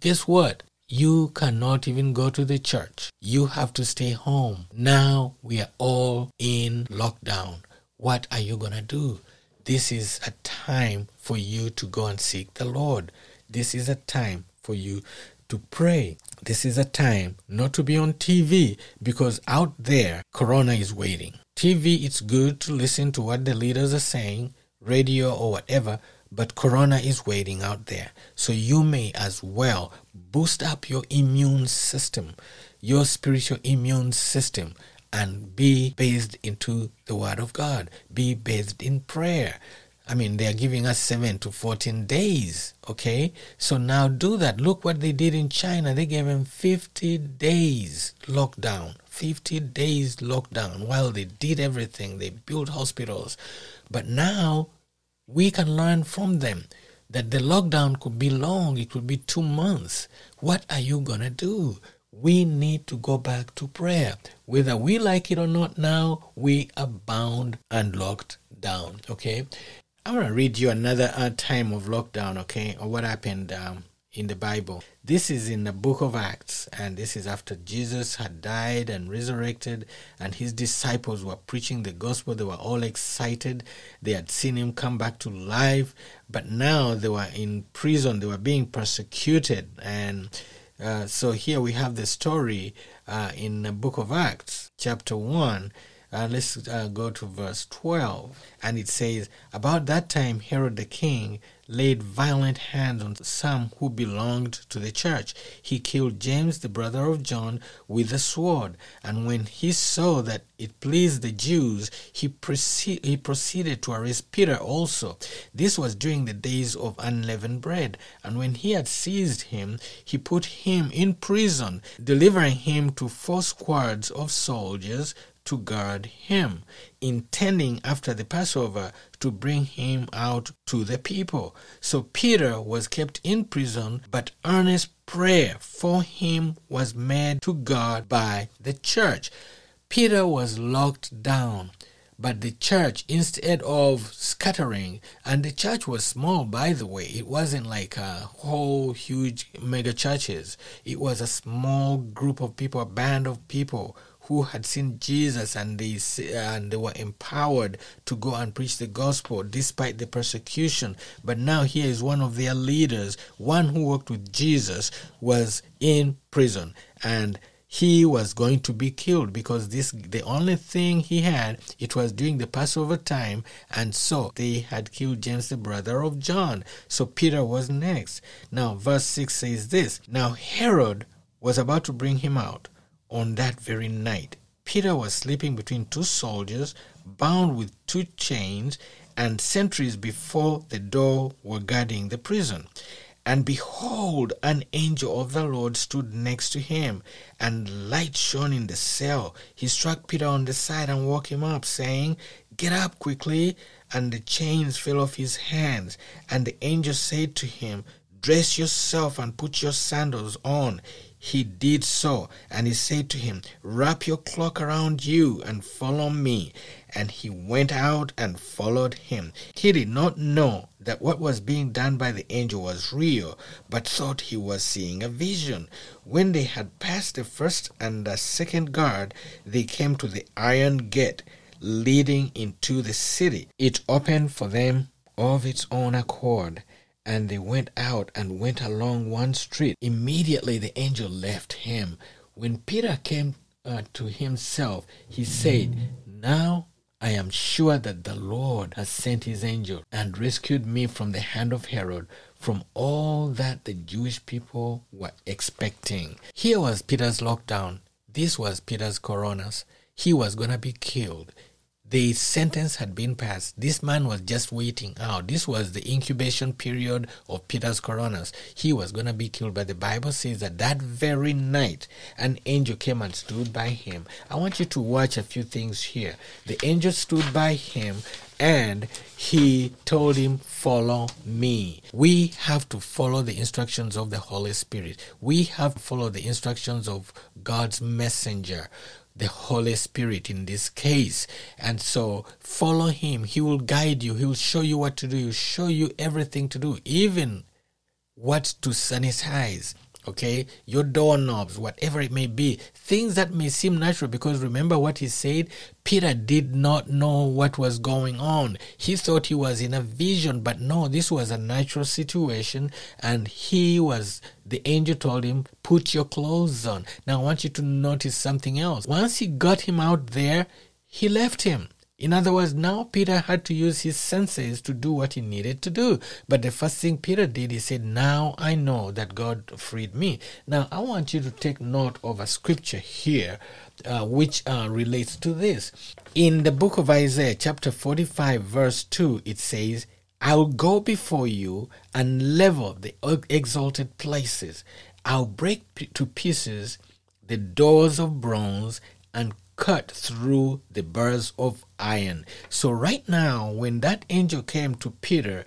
guess what? You cannot even go to the church. You have to stay home. Now we are all in lockdown. What are you going to do? This is a time for you to go and seek the Lord. This is a time for you to pray. This is a time not to be on TV because out there, Corona is waiting. TV, it's good to listen to what the leaders are saying, radio or whatever, but Corona is waiting out there. So you may as well boost up your immune system, your spiritual immune system, and be bathed into the Word of God. Be bathed in prayer. I mean, they are giving us 7 to 14 days, okay? So now do that. Look what they did in China. They gave them 50 days lockdown. 50 days lockdown while they did everything. They built hospitals. But now we can learn from them that the lockdown could be long. It could be two months. What are you going to do? we need to go back to prayer. Whether we like it or not now, we are bound and locked down. Okay. I want to read you another uh, time of lockdown, okay, or what happened um, in the Bible. This is in the book of Acts, and this is after Jesus had died and resurrected, and his disciples were preaching the gospel. They were all excited. They had seen him come back to life, but now they were in prison. They were being persecuted, and uh, so here we have the story uh, in the book of Acts, chapter 1. Uh, let's uh, go to verse 12. And it says, About that time, Herod the king laid violent hands on some who belonged to the church. He killed James, the brother of John, with a sword. And when he saw that it pleased the Jews, he, he proceeded to arrest Peter also. This was during the days of unleavened bread. And when he had seized him, he put him in prison, delivering him to four squads of soldiers to guard him, intending after the Passover to bring him out to the people. So Peter was kept in prison, but earnest prayer for him was made to God by the church. Peter was locked down. But the church, instead of scattering, and the church was small, by the way, it wasn't like a whole huge mega churches. It was a small group of people, a band of people who had seen Jesus and they and they were empowered to go and preach the gospel despite the persecution. But now here is one of their leaders, one who worked with Jesus, was in prison. And he was going to be killed because this the only thing he had it was during the passover time and so they had killed james the brother of john. So peter was next. Now verse 6 says this. Now herod was about to bring him out on that very night, Peter was sleeping between two soldiers, bound with two chains, and sentries before the door were guarding the prison. And behold, an angel of the Lord stood next to him, and light shone in the cell. He struck Peter on the side and woke him up, saying, Get up quickly. And the chains fell off his hands. And the angel said to him, Dress yourself and put your sandals on. He did so, and he said to him, Wrap your cloak around you and follow me. And he went out and followed him. He did not know that what was being done by the angel was real, but thought he was seeing a vision. When they had passed the first and the second guard, they came to the iron gate leading into the city. It opened for them of its own accord and they went out and went along one street. Immediately the angel left him. When Peter came uh, to himself, he said, Now I am sure that the Lord has sent his angel and rescued me from the hand of Herod, from all that the Jewish people were expecting. Here was Peter's lockdown. This was Peter's coronas. He was going to be killed the sentence had been passed. This man was just waiting out. This was the incubation period of Peter's coronas. He was going to be killed. But the Bible says that that very night, an angel came and stood by him. I want you to watch a few things here. The angel stood by him and he told him, Follow me. We have to follow the instructions of the Holy Spirit. We have to follow the instructions of God's messenger the Holy Spirit in this case. And so follow Him. He will guide you. He will show you what to do. He will show you everything to do, even what to sanitize okay? Your doorknobs whatever it may be. Things that may seem natural because remember what he said? Peter did not know what was going on. He thought he was in a vision but no this was a natural situation and he was the angel told him put your clothes on. Now i want you to notice something else. Once he got him out there he left him in other words, now Peter had to use his senses to do what he needed to do. But the first thing Peter did, he said, Now I know that God freed me. Now I want you to take note of a scripture here uh, which uh, relates to this. In the book of Isaiah, chapter 45, verse 2, it says, I'll go before you and level the exalted places. I'll break to pieces the doors of bronze and cut through the bars of iron. So, right now, when that angel came to Peter,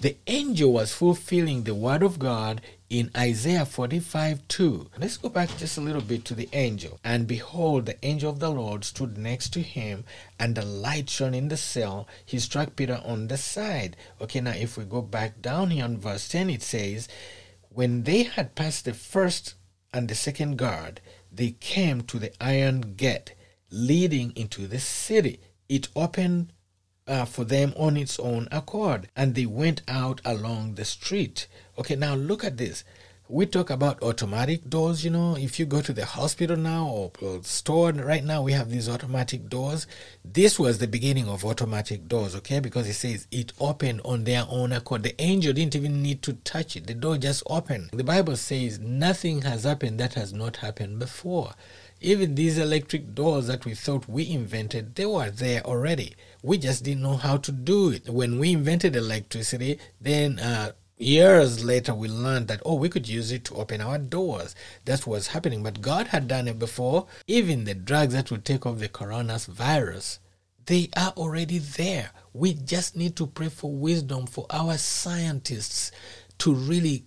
the angel was fulfilling the word of God in Isaiah 45 2. Let's go back just a little bit to the angel. And behold, the angel of the Lord stood next to him, and the light shone in the cell. He struck Peter on the side. Okay, now if we go back down here on verse 10, it says, When they had passed the first and the second guard, they came to the iron gate leading into the city. It opened uh, for them on its own accord, and they went out along the street. Okay, now look at this. We talk about automatic doors, you know. If you go to the hospital now or, or store right now, we have these automatic doors. This was the beginning of automatic doors, okay? Because it says it opened on their own accord. The angel didn't even need to touch it, the door just opened. The Bible says nothing has happened that has not happened before. Even these electric doors that we thought we invented, they were there already. We just didn't know how to do it. When we invented electricity, then uh, years later we learned that, oh, we could use it to open our doors. That's what's happening. But God had done it before. Even the drugs that would take off the coronavirus, they are already there. We just need to pray for wisdom for our scientists to really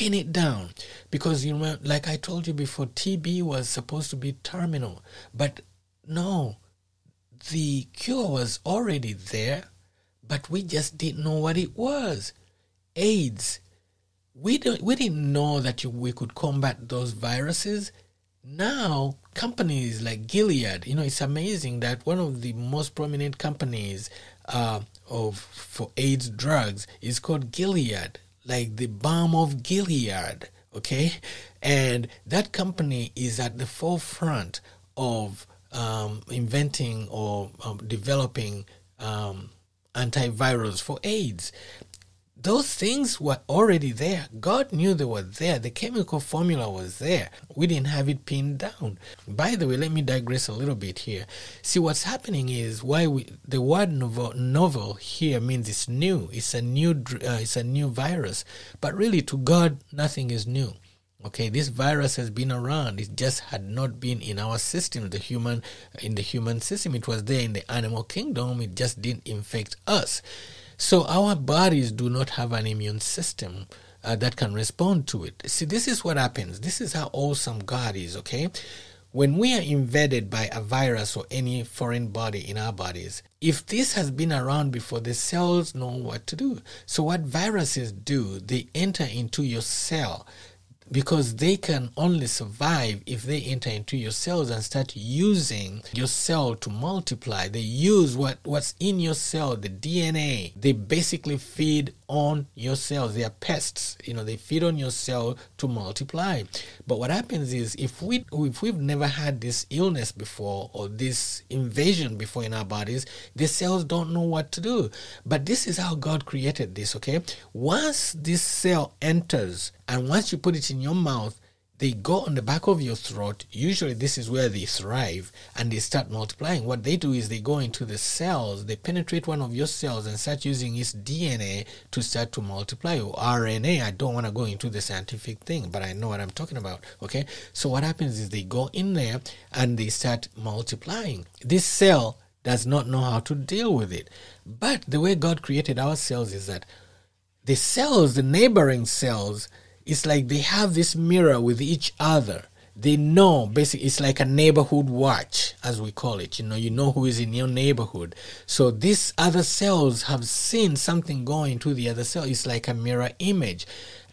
pin it down. Because you know like i told you before tb was supposed to be terminal. But no the cure was already there but we just didn't know what it was. Aids. We don't we didn't know that you, we could combat those viruses. Now companies like gilead you know it's amazing that one of the most prominent companies uh, of for aids drugs is called gilead like the balm of Gilead, okay? And that company is at the forefront of um, inventing or um, developing um, antivirals for AIDS those things were already there. God knew they were there. The chemical formula was there. We didn't have it pinned down. By the way, let me digress a little bit here. See, what's happening is why we the word novel, novel here means it's new. It's a new uh, it's a new virus. But really, to God, nothing is new. Okay, this virus has been around. It just had not been in our system, the human in the human system. It was there in the animal kingdom. It just didn't infect us. So our bodies do not have an immune system uh, that can respond to it. See, this is what happens. This is how awesome God is, okay? When we are invaded by a virus or any foreign body in our bodies, if this has been around before, the cells know what to do. So, what viruses do, they enter into your cell because they can only survive if they enter into your cells and start using your cell to multiply. They use what, what's in your cell, the DNA. They basically feed on your cells. They are pests. You know, they feed on your cell to multiply. But what happens is if we if we've never had this illness before or this invasion before in our bodies, the cells don't know what to do. But this is how God created this, okay? Once this cell enters and once you put it in your mouth, they go on the back of your throat. Usually, this is where they thrive and they start multiplying. What they do is they go into the cells, they penetrate one of your cells and start using its DNA to start to multiply RNA. I don't want to go into the scientific thing, but I know what I'm talking about. Okay, so what happens is they go in there and they start multiplying. This cell does not know how to deal with it. But the way God created our cells is that the cells, the neighboring cells, it's like they have this mirror with each other. They know basically it's like a neighborhood watch, as we call it. You know, you know who is in your neighborhood. So these other cells have seen something going to the other cell. It's like a mirror image.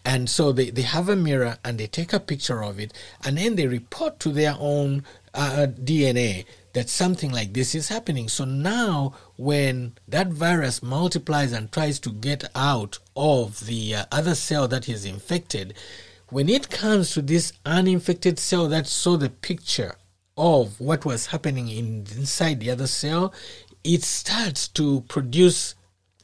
And so they, they have a mirror and they take a picture of it and then they report to their own uh, DNA that something like this is happening. So now, when that virus multiplies and tries to get out of the uh, other cell that is infected, when it comes to this uninfected cell that saw the picture of what was happening in, inside the other cell, it starts to produce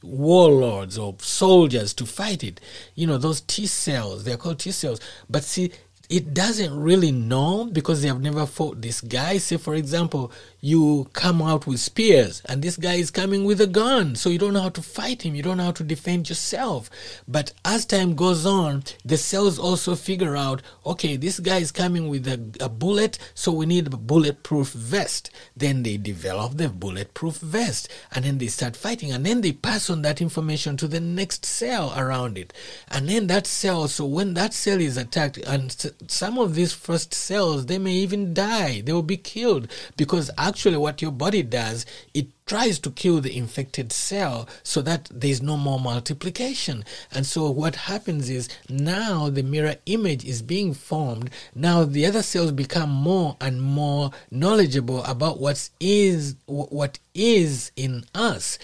warlords or soldiers to fight it. You know, those T cells, they're called T cells. But see, it doesn't really know because they have never fought this guy. Say, for example, you come out with spears and this guy is coming with a gun, so you don't know how to fight him, you don't know how to defend yourself. But as time goes on, the cells also figure out okay, this guy is coming with a, a bullet, so we need a bulletproof vest. Then they develop the bulletproof vest and then they start fighting, and then they pass on that information to the next cell around it. And then that cell, so when that cell is attacked, and some of these first cells, they may even die. They will be killed because actually what your body does, it tries to kill the infected cell so that there's no more multiplication. And so what happens is now the mirror image is being formed. Now the other cells become more and more knowledgeable about what is what is in us.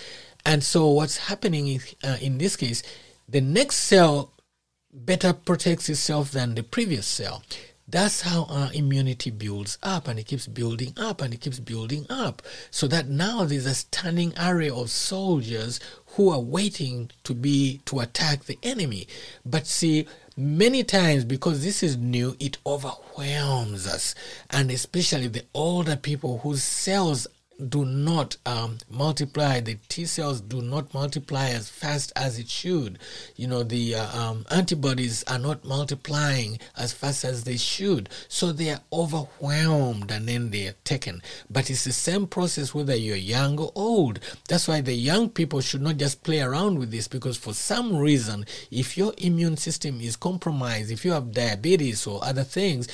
And so what's happening is, uh, in this case, the next cell better protects itself than the previous cell. That's how our immunity builds up and it keeps building up and it keeps building up. So that now there's a standing array of soldiers who are waiting to be to attack the enemy. But see, many times because this is new, it overwhelms us. And especially the older people whose cells do not um, multiply. The T cells do not multiply as fast as it should. You know, the uh, um, antibodies are not multiplying as fast as they should. So they are overwhelmed and then they are taken. But it's the same process whether you're young or old. That's why the young people should not just play around with this because for some reason, if your immune system is compromised, if you have diabetes or other things,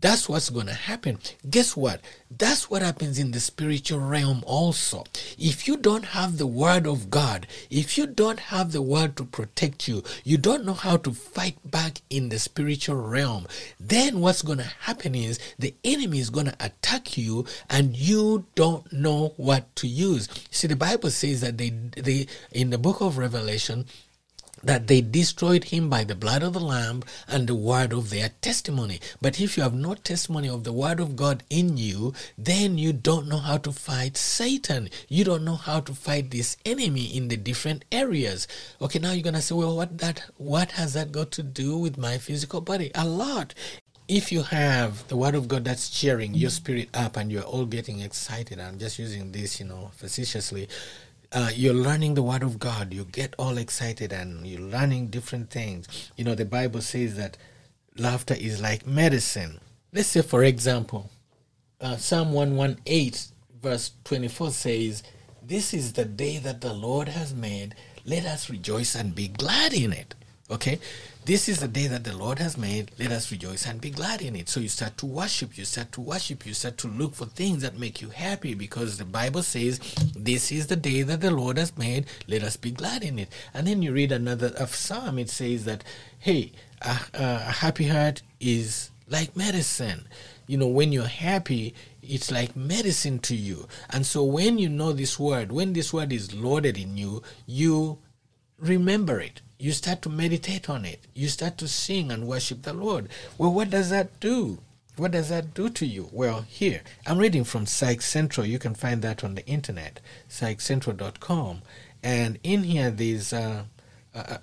that's what's going to happen. Guess what? That's what happens in the spiritual realm also. If you don't have the word of God, if you don't have the word to protect you, you don't know how to fight back in the spiritual realm, then what's going to happen is the enemy is going to attack you and you don't know what to use. See, the Bible says that they, they in the book of Revelation, that they destroyed him by the blood of the Lamb and the word of their testimony. But if you have no testimony of the word of God in you, then you don't know how to fight Satan. You don't know how to fight this enemy in the different areas. Okay, now you're gonna say, well, what that what has that got to do with my physical body? A lot if you have the word of God that's cheering your spirit up and you're all getting excited, I'm just using this, you know, facetiously uh, you're learning the word of God, you get all excited and you're learning different things. You know, the Bible says that laughter is like medicine. Let's say, for example, uh, Psalm 118, verse 24 says, This is the day that the Lord has made. Let us rejoice and be glad in it. Okay? This is the day that the Lord has made. Let us rejoice and be glad in it. So you start to worship, you start to worship, you start to look for things that make you happy because the Bible says, This is the day that the Lord has made. Let us be glad in it. And then you read another of Psalm, it says that, Hey, a, a happy heart is like medicine. You know, when you're happy, it's like medicine to you. And so when you know this word, when this word is loaded in you, you remember it. You start to meditate on it. You start to sing and worship the Lord. Well, what does that do? What does that do to you? Well, here, I'm reading from Psych Central. You can find that on the internet, psychcentral.com. And in here, there's uh,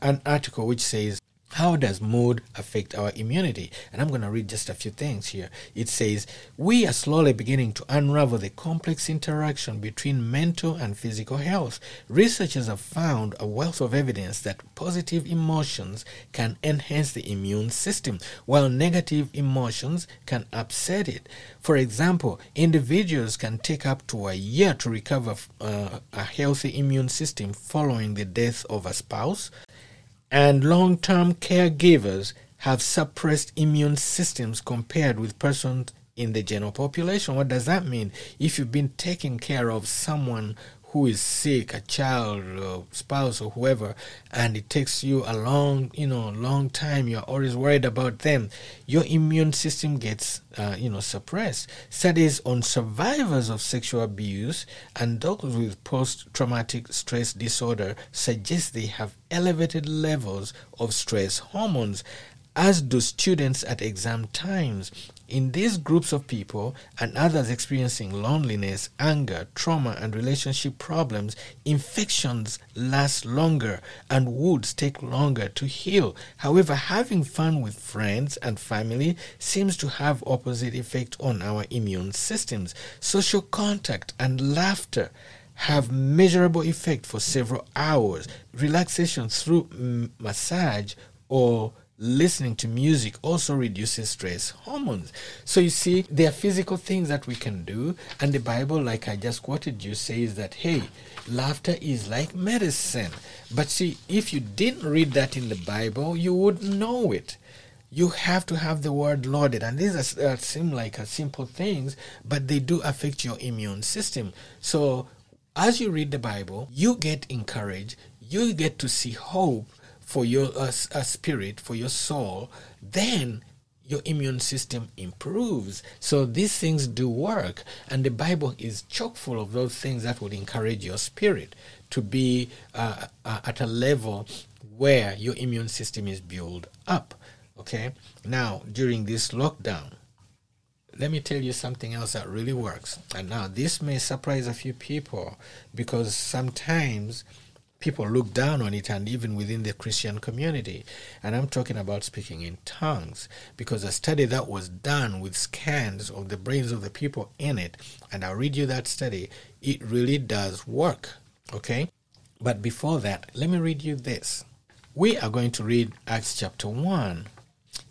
an article which says, how does mood affect our immunity? And I'm going to read just a few things here. It says, We are slowly beginning to unravel the complex interaction between mental and physical health. Researchers have found a wealth of evidence that positive emotions can enhance the immune system, while negative emotions can upset it. For example, individuals can take up to a year to recover uh, a healthy immune system following the death of a spouse and long term caregivers have suppressed immune systems compared with persons in the general population. What does that mean? If you've been taking care of someone who is sick, a child or spouse or whoever, and it takes you a long, you know, long time, you're always worried about them, your immune system gets, uh, you know, suppressed. Studies on survivors of sexual abuse and those with post-traumatic stress disorder suggest they have elevated levels of stress hormones as do students at exam times. In these groups of people and others experiencing loneliness, anger, trauma, and relationship problems, infections last longer and wounds take longer to heal. However, having fun with friends and family seems to have opposite effect on our immune systems. Social contact and laughter have measurable effect for several hours. Relaxation through massage or listening to music also reduces stress hormones. So you see, there are physical things that we can do, and the Bible, like I just quoted you, says that hey, laughter is like medicine. But see, if you didn't read that in the Bible, you wouldn't know it. You have to have the word loaded, and these are, uh, seem like simple things, but they do affect your immune system. So as you read the Bible, you get encouraged, you get to see hope for your uh, uh, spirit, for your soul, then your immune system improves. So these things do work, and the Bible is chock full of those things that would encourage your spirit to be uh, uh, at a level where your immune system is built up. Okay, now during this lockdown, let me tell you something else that really works. And now this may surprise a few people because sometimes people look down on it and even within the Christian community. And I'm talking about speaking in tongues because a study that was done with scans of the brains of the people in it, and I'll read you that study, it really does work. Okay? But before that, let me read you this. We are going to read Acts chapter 1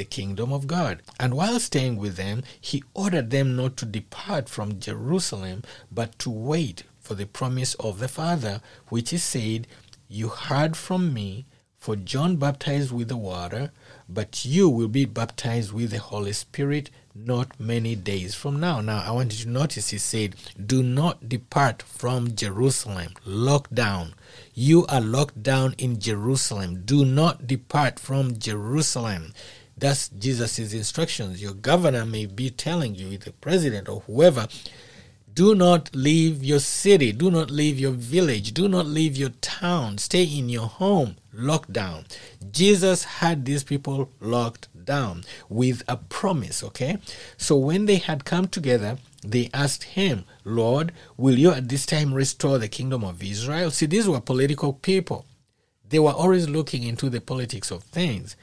the kingdom of God. And while staying with them, he ordered them not to depart from Jerusalem, but to wait for the promise of the Father, which is said, You heard from me, for John baptized with the water, but you will be baptized with the Holy Spirit not many days from now. Now, I want you to notice he said, Do not depart from Jerusalem. Lock down. You are locked down in Jerusalem. Do not depart from Jerusalem. That's Jesus' instructions. Your governor may be telling you, the president or whoever, do not leave your city, do not leave your village, do not leave your town, stay in your home, locked down. Jesus had these people locked down with a promise, okay? So when they had come together, they asked him, Lord, will you at this time restore the kingdom of Israel? See, these were political people. They were always looking into the politics of things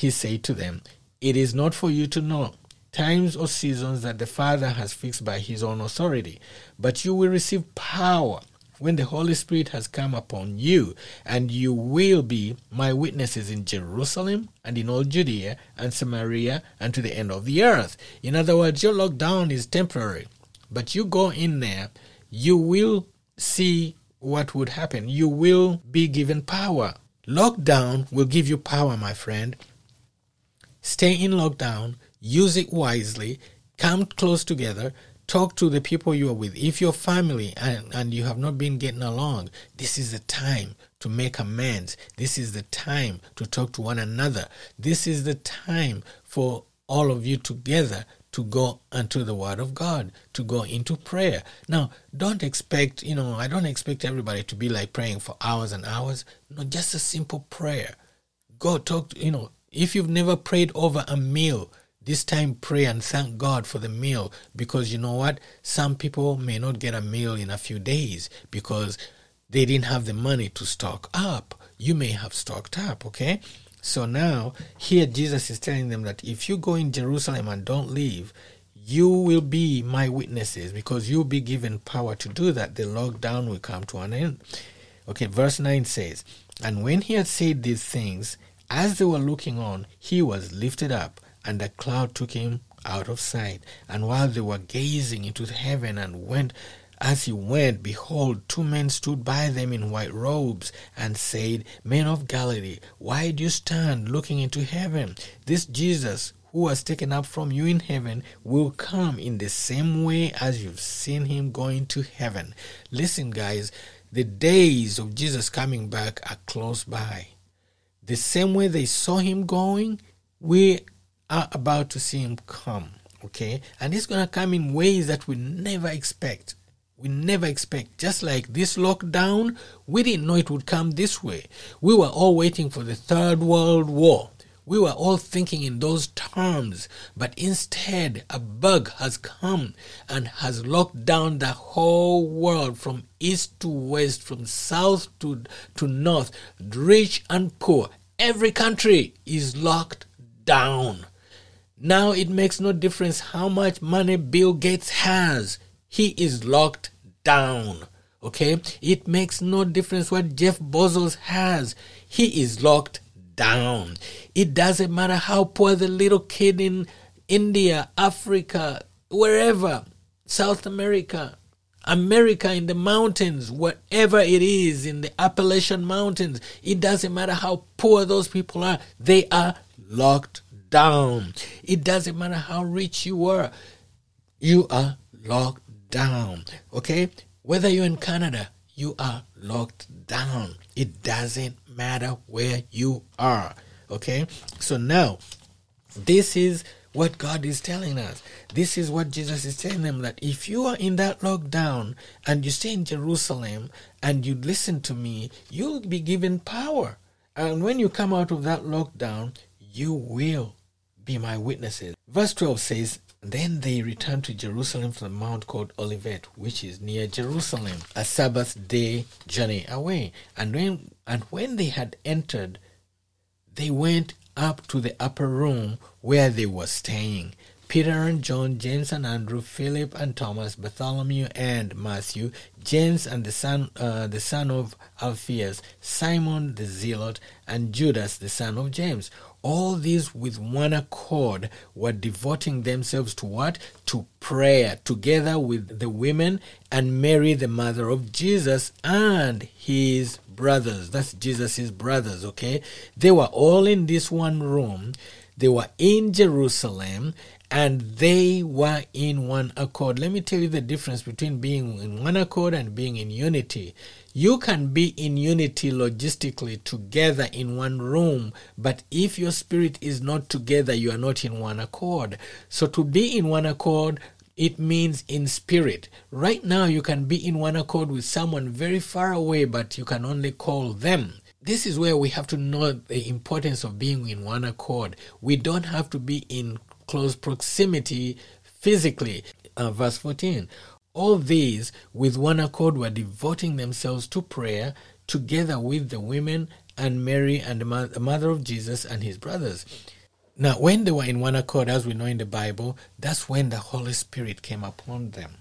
he said to them, It is not for you to know times or seasons that the Father has fixed by his own authority, but you will receive power when the Holy Spirit has come upon you, and you will be my witnesses in Jerusalem and in all Judea and Samaria and to the end of the earth. In other words, your lockdown is temporary. But you go in there, you will see what would happen. You will be given power. Lockdown will give you power, my friend. Stay in lockdown, use it wisely, come close together, talk to the people you are with. If you're family and, and you have not been getting along, this is the time to make amends. This is the time to talk to one another. This is the time for all of you together to go unto the Word of God, to go into prayer. Now, don't expect, you know, I don't expect everybody to be like praying for hours and hours. No, just a simple prayer. Go talk, to, you know, if you've never prayed over a meal, this time pray and thank God for the meal because you know what? Some people may not get a meal in a few days because they didn't have the money to stock up. You may have stocked up, okay? So now, here Jesus is telling them that if you go in Jerusalem and don't leave, you will be my witnesses because you'll be given power to do that. The lockdown will come to an end. Okay, verse 9 says, And when he had said these things, as they were looking on, he was lifted up, and a cloud took him out of sight. And while they were gazing into heaven and went as he went, behold, two men stood by them in white robes, and said, Men of Galilee, why do you stand looking into heaven? This Jesus, who was taken up from you in heaven, will come in the same way as you've seen him going to heaven. Listen, guys, the days of Jesus coming back are close by. The same way they saw him going, we are about to see him come. Okay? And he's going to come in ways that we never expect we never expect. Just like this lockdown, we didn't know it would come this way. We were all waiting for the Third World War. We were all thinking in those terms, but instead, a bug has come and has locked down the whole world from east to west, from south to, to north, rich and poor. Every country is locked down. Now it makes no difference how much money Bill Gates has he is locked down. Okay? It makes no difference what Jeff Bezos has. He is locked down. It doesn't matter how poor the little kid in India, Africa, wherever, South America, America in the mountains, whatever it is in the Appalachian Mountains, it doesn't matter how poor those people are, they are locked down. It doesn't matter how rich you are, you are locked down. Okay? Whether you're in Canada, you are locked down. It doesn't matter where you are. Okay? So now, this is what God is telling us. This is what Jesus is telling them that if you are in that lockdown and you stay in Jerusalem and you listen to me, you'll be given power. And when you come out of that lockdown, you will be my witnesses. Verse 12 says, then they returned to Jerusalem from the mount called Olivet, which is near Jerusalem, a Sabbath day journey away. And when, and when they had entered, they went up to the upper room where they were staying. Peter and John, James and Andrew, Philip and Thomas, Bartholomew and Matthew, James and the son, uh, the son of Alphaeus, Simon the Zealot, and Judas the son of James all these with one accord were devoting themselves to what? To prayer, together with the women and Mary, the mother of Jesus, and his brothers. That's Jesus' brothers, okay? They were all in this one room. They were in Jerusalem and they were in one accord. Let me tell you the difference between being in one accord and being in unity. You can be in unity logistically together in one room, but if your spirit is not together, you are not in one accord. So to be in one accord, it means in spirit. Right now, you can be in one accord with someone very far away, but you can only call them. This is where we have to know the importance of being in one accord. We don't have to be in close proximity physically. Uh, verse 14 all these, with one accord, were devoting themselves to prayer together with the women and Mary and the mother of Jesus and his brothers. Now, when they were in one accord, as we know in the Bible, that's when the Holy Spirit came upon them.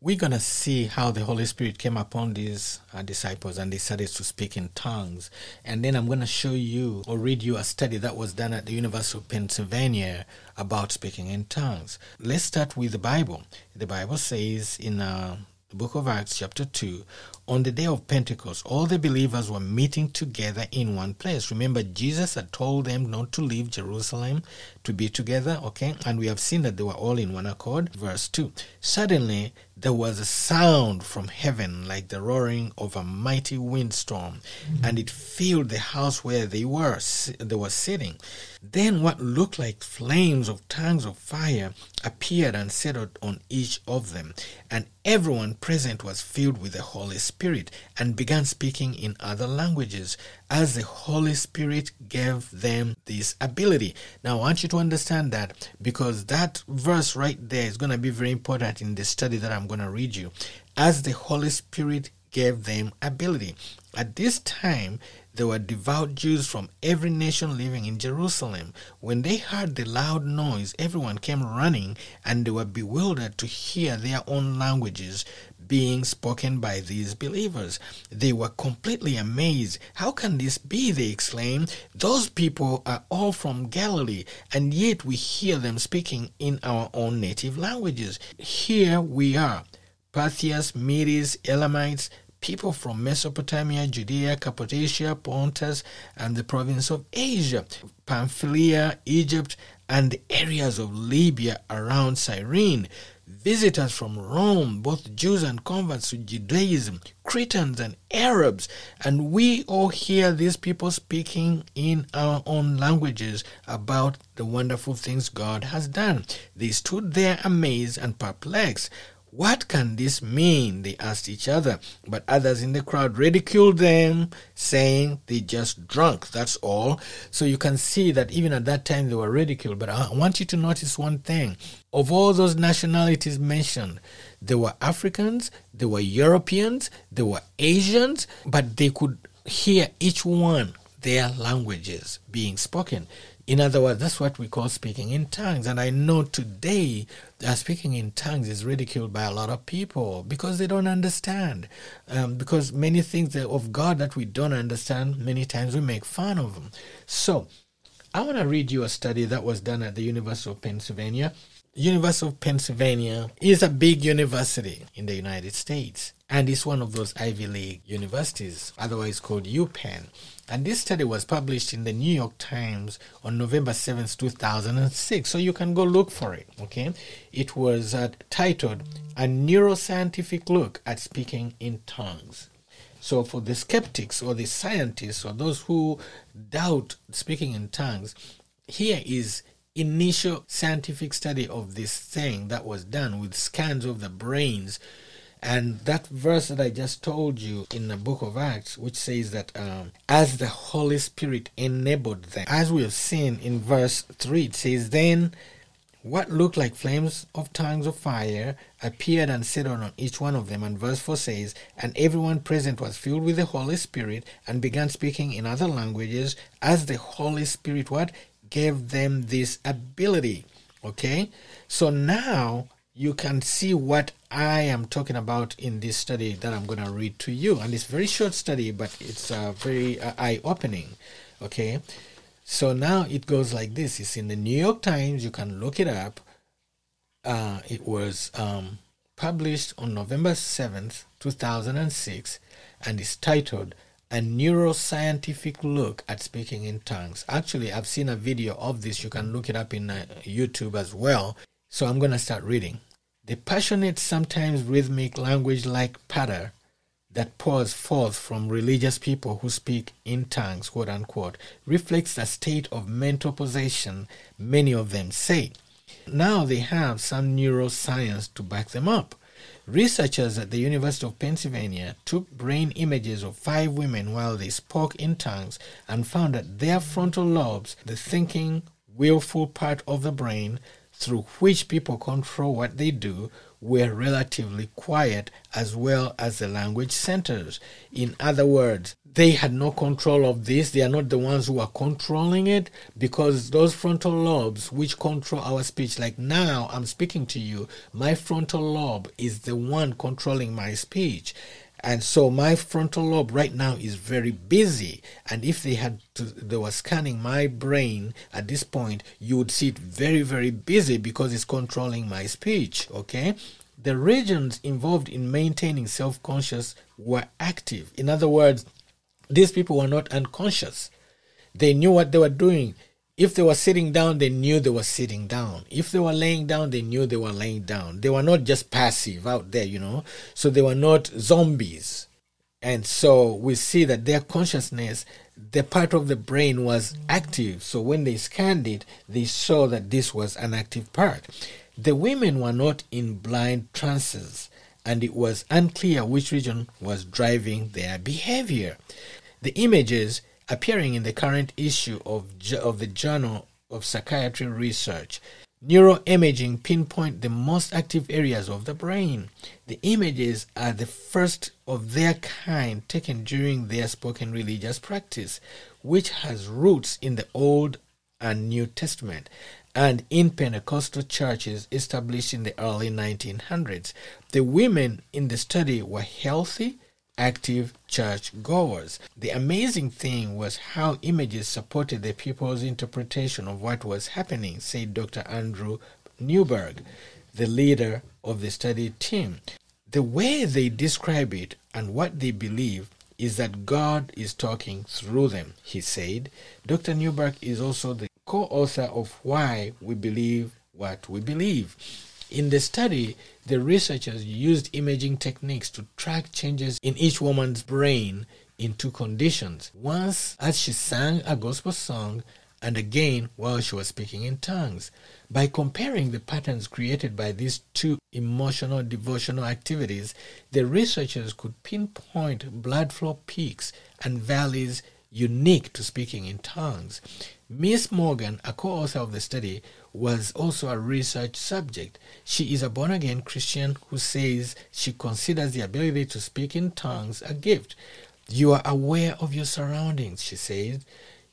We're going to see how the Holy Spirit came upon these uh, disciples and they started to speak in tongues. And then I'm going to show you or read you a study that was done at the University of Pennsylvania about speaking in tongues. Let's start with the Bible. The Bible says in uh, the book of Acts, chapter 2, on the day of Pentecost, all the believers were meeting together in one place. Remember, Jesus had told them not to leave Jerusalem to be together, okay? And we have seen that they were all in one accord. Verse 2 Suddenly, there was a sound from heaven like the roaring of a mighty windstorm, and it filled the house where they were they were sitting. Then what looked like flames of tongues of fire appeared and settled on each of them, and everyone present was filled with the Holy Spirit and began speaking in other languages as the Holy Spirit gave them this ability. Now, I want you to understand that because that verse right there is going to be very important in the study that I'm going to read you. As the Holy Spirit gave them ability. At this time, there were devout Jews from every nation living in Jerusalem. When they heard the loud noise, everyone came running, and they were bewildered to hear their own languages being spoken by these believers. They were completely amazed. How can this be? They exclaimed. Those people are all from Galilee, and yet we hear them speaking in our own native languages. Here we are Parthians, Medes, Elamites, people from Mesopotamia, Judea, Cappadocia, Pontus, and the province of Asia, Pamphylia, Egypt, and the areas of Libya around Cyrene visitors from Rome, both Jews and converts to Judaism, Cretans and Arabs, and we all hear these people speaking in our own languages about the wonderful things God has done. They stood there amazed and perplexed. What can this mean? They asked each other. But others in the crowd ridiculed them, saying they just drunk. That's all. So you can see that even at that time they were ridiculed. But I want you to notice one thing. Of all those nationalities mentioned, there were Africans, there were Europeans, there were Asians, but they could hear each one their languages being spoken. In other words, that's what we call speaking in tongues. And I know today that speaking in tongues is ridiculed by a lot of people because they don't understand. Um, because many things of God that we don't understand, many times we make fun of them. So, I want to read you a study that was done at the University of Pennsylvania. University of Pennsylvania is a big university in the United States and it's one of those Ivy League universities, otherwise called UPenn. And this study was published in the New York Times on November 7th, 2006. So you can go look for it, okay? It was uh, titled A Neuroscientific Look at Speaking in Tongues. So for the skeptics or the scientists or those who doubt speaking in tongues, here is initial scientific study of this thing that was done with scans of the brains and that verse that I just told you in the book of Acts, which says that um, as the Holy Spirit enabled them, as we have seen in verse 3, it says, Then what looked like flames of tongues of fire appeared and settled on each one of them. And verse 4 says, And everyone present was filled with the Holy Spirit and began speaking in other languages as the Holy Spirit what? Gave them this ability. Okay? So now you can see what I am talking about in this study that I'm going to read to you. And it's very short study, but it's uh, very uh, eye-opening. Okay, so now it goes like this. It's in the New York Times. You can look it up. Uh, it was um, published on November 7th, 2006, and it's titled a neuroscientific look at speaking in tongues. Actually, I've seen a video of this. You can look it up in uh, YouTube as well. So I'm going to start reading. The passionate, sometimes rhythmic language like patter that pours forth from religious people who speak in tongues, quote unquote, reflects a state of mental possession, many of them say. Now they have some neuroscience to back them up. Researchers at the University of Pennsylvania took brain images of five women while they spoke in tongues and found that their frontal lobes, the thinking, willful part of the brain, through which people control what they do were relatively quiet as well as the language centers. In other words, they had no control of this. They are not the ones who are controlling it because those frontal lobes, which control our speech, like now I'm speaking to you, my frontal lobe is the one controlling my speech. And so my frontal lobe right now is very busy. And if they had to, they were scanning my brain at this point, you would see it very, very busy because it's controlling my speech. Okay. The regions involved in maintaining self conscious were active. In other words, these people were not unconscious. They knew what they were doing. If they were sitting down, they knew they were sitting down. If they were laying down, they knew they were laying down. They were not just passive out there, you know. So they were not zombies. And so we see that their consciousness, the part of the brain was active. So when they scanned it, they saw that this was an active part. The women were not in blind trances, and it was unclear which region was driving their behavior. The images appearing in the current issue of, of the Journal of Psychiatry Research. Neuroimaging pinpoint the most active areas of the brain. The images are the first of their kind taken during their spoken religious practice, which has roots in the Old and New Testament and in Pentecostal churches established in the early 1900s. The women in the study were healthy, active church goers. The amazing thing was how images supported the people's interpretation of what was happening, said Dr. Andrew Newberg, the leader of the study team. The way they describe it and what they believe is that God is talking through them, he said. Dr. Newberg is also the co author of Why We Believe What We Believe. In the study, the researchers used imaging techniques to track changes in each woman's brain in two conditions. Once as she sang a gospel song, and again while she was speaking in tongues. By comparing the patterns created by these two emotional devotional activities, the researchers could pinpoint blood flow peaks and valleys unique to speaking in tongues. Miss Morgan, a co author of the study, was also a research subject. She is a born again Christian who says she considers the ability to speak in tongues a gift. You are aware of your surroundings, she says.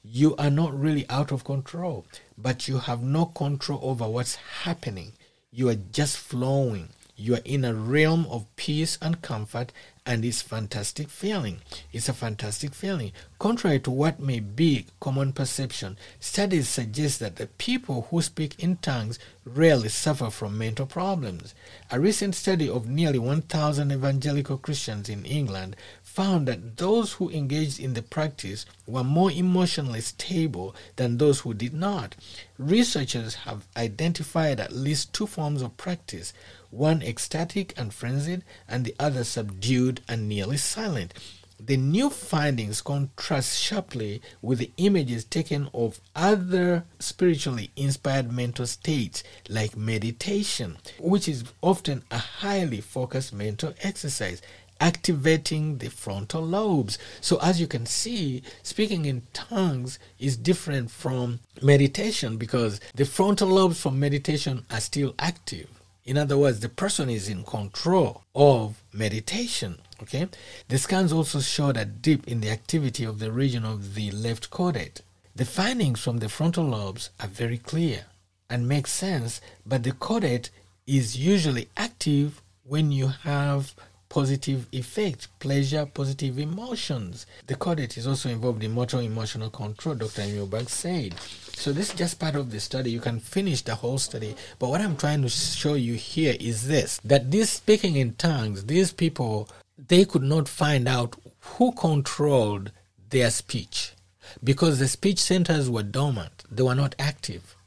You are not really out of control, but you have no control over what's happening. You are just flowing. You are in a realm of peace and comfort, and it's fantastic feeling. It's a fantastic feeling. Contrary to what may be common perception, studies suggest that the people who speak in tongues rarely suffer from mental problems. A recent study of nearly 1,000 evangelical Christians in England found that those who engaged in the practice were more emotionally stable than those who did not. Researchers have identified at least two forms of practice one ecstatic and frenzied, and the other subdued and nearly silent. The new findings contrast sharply with the images taken of other spiritually inspired mental states like meditation, which is often a highly focused mental exercise activating the frontal lobes. So, as you can see, speaking in tongues is different from meditation because the frontal lobes from meditation are still active. In other words, the person is in control of meditation. Okay, the scans also showed a dip in the activity of the region of the left caudate. The findings from the frontal lobes are very clear and make sense, but the caudate is usually active when you have positive effect, pleasure, positive emotions. The caudate is also involved in motor emotional control, Dr. Newberg said. So this is just part of the study. You can finish the whole study. But what I'm trying to show you here is this that this speaking in tongues, these people, they could not find out who controlled their speech because the speech centers were dormant, they were not active.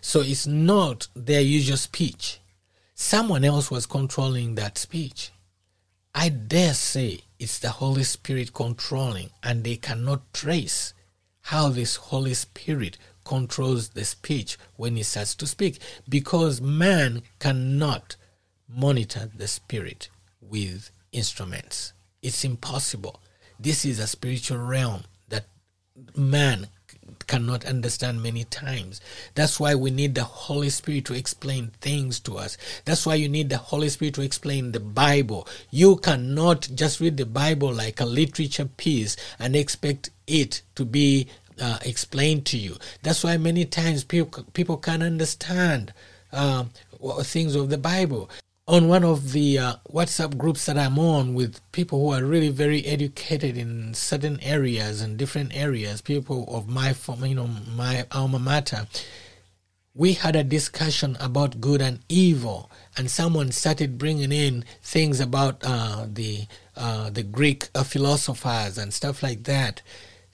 So it's not their usual speech. Someone else was controlling that speech. I dare say it's the Holy Spirit controlling, and they cannot trace how this Holy Spirit controls the speech when he starts to speak because man cannot monitor the spirit with instruments. It's impossible. This is a spiritual realm that man cannot understand many times. That's why we need the Holy Spirit to explain things to us. That's why you need the Holy Spirit to explain the Bible. You cannot just read the Bible like a literature piece and expect it to be uh, explained to you. That's why many times people people can't understand uh, things of the Bible on one of the uh, WhatsApp groups that I'm on with people who are really very educated in certain areas and different areas, people of my you know my alma mater, we had a discussion about good and evil, and someone started bringing in things about uh, the uh, the Greek philosophers and stuff like that.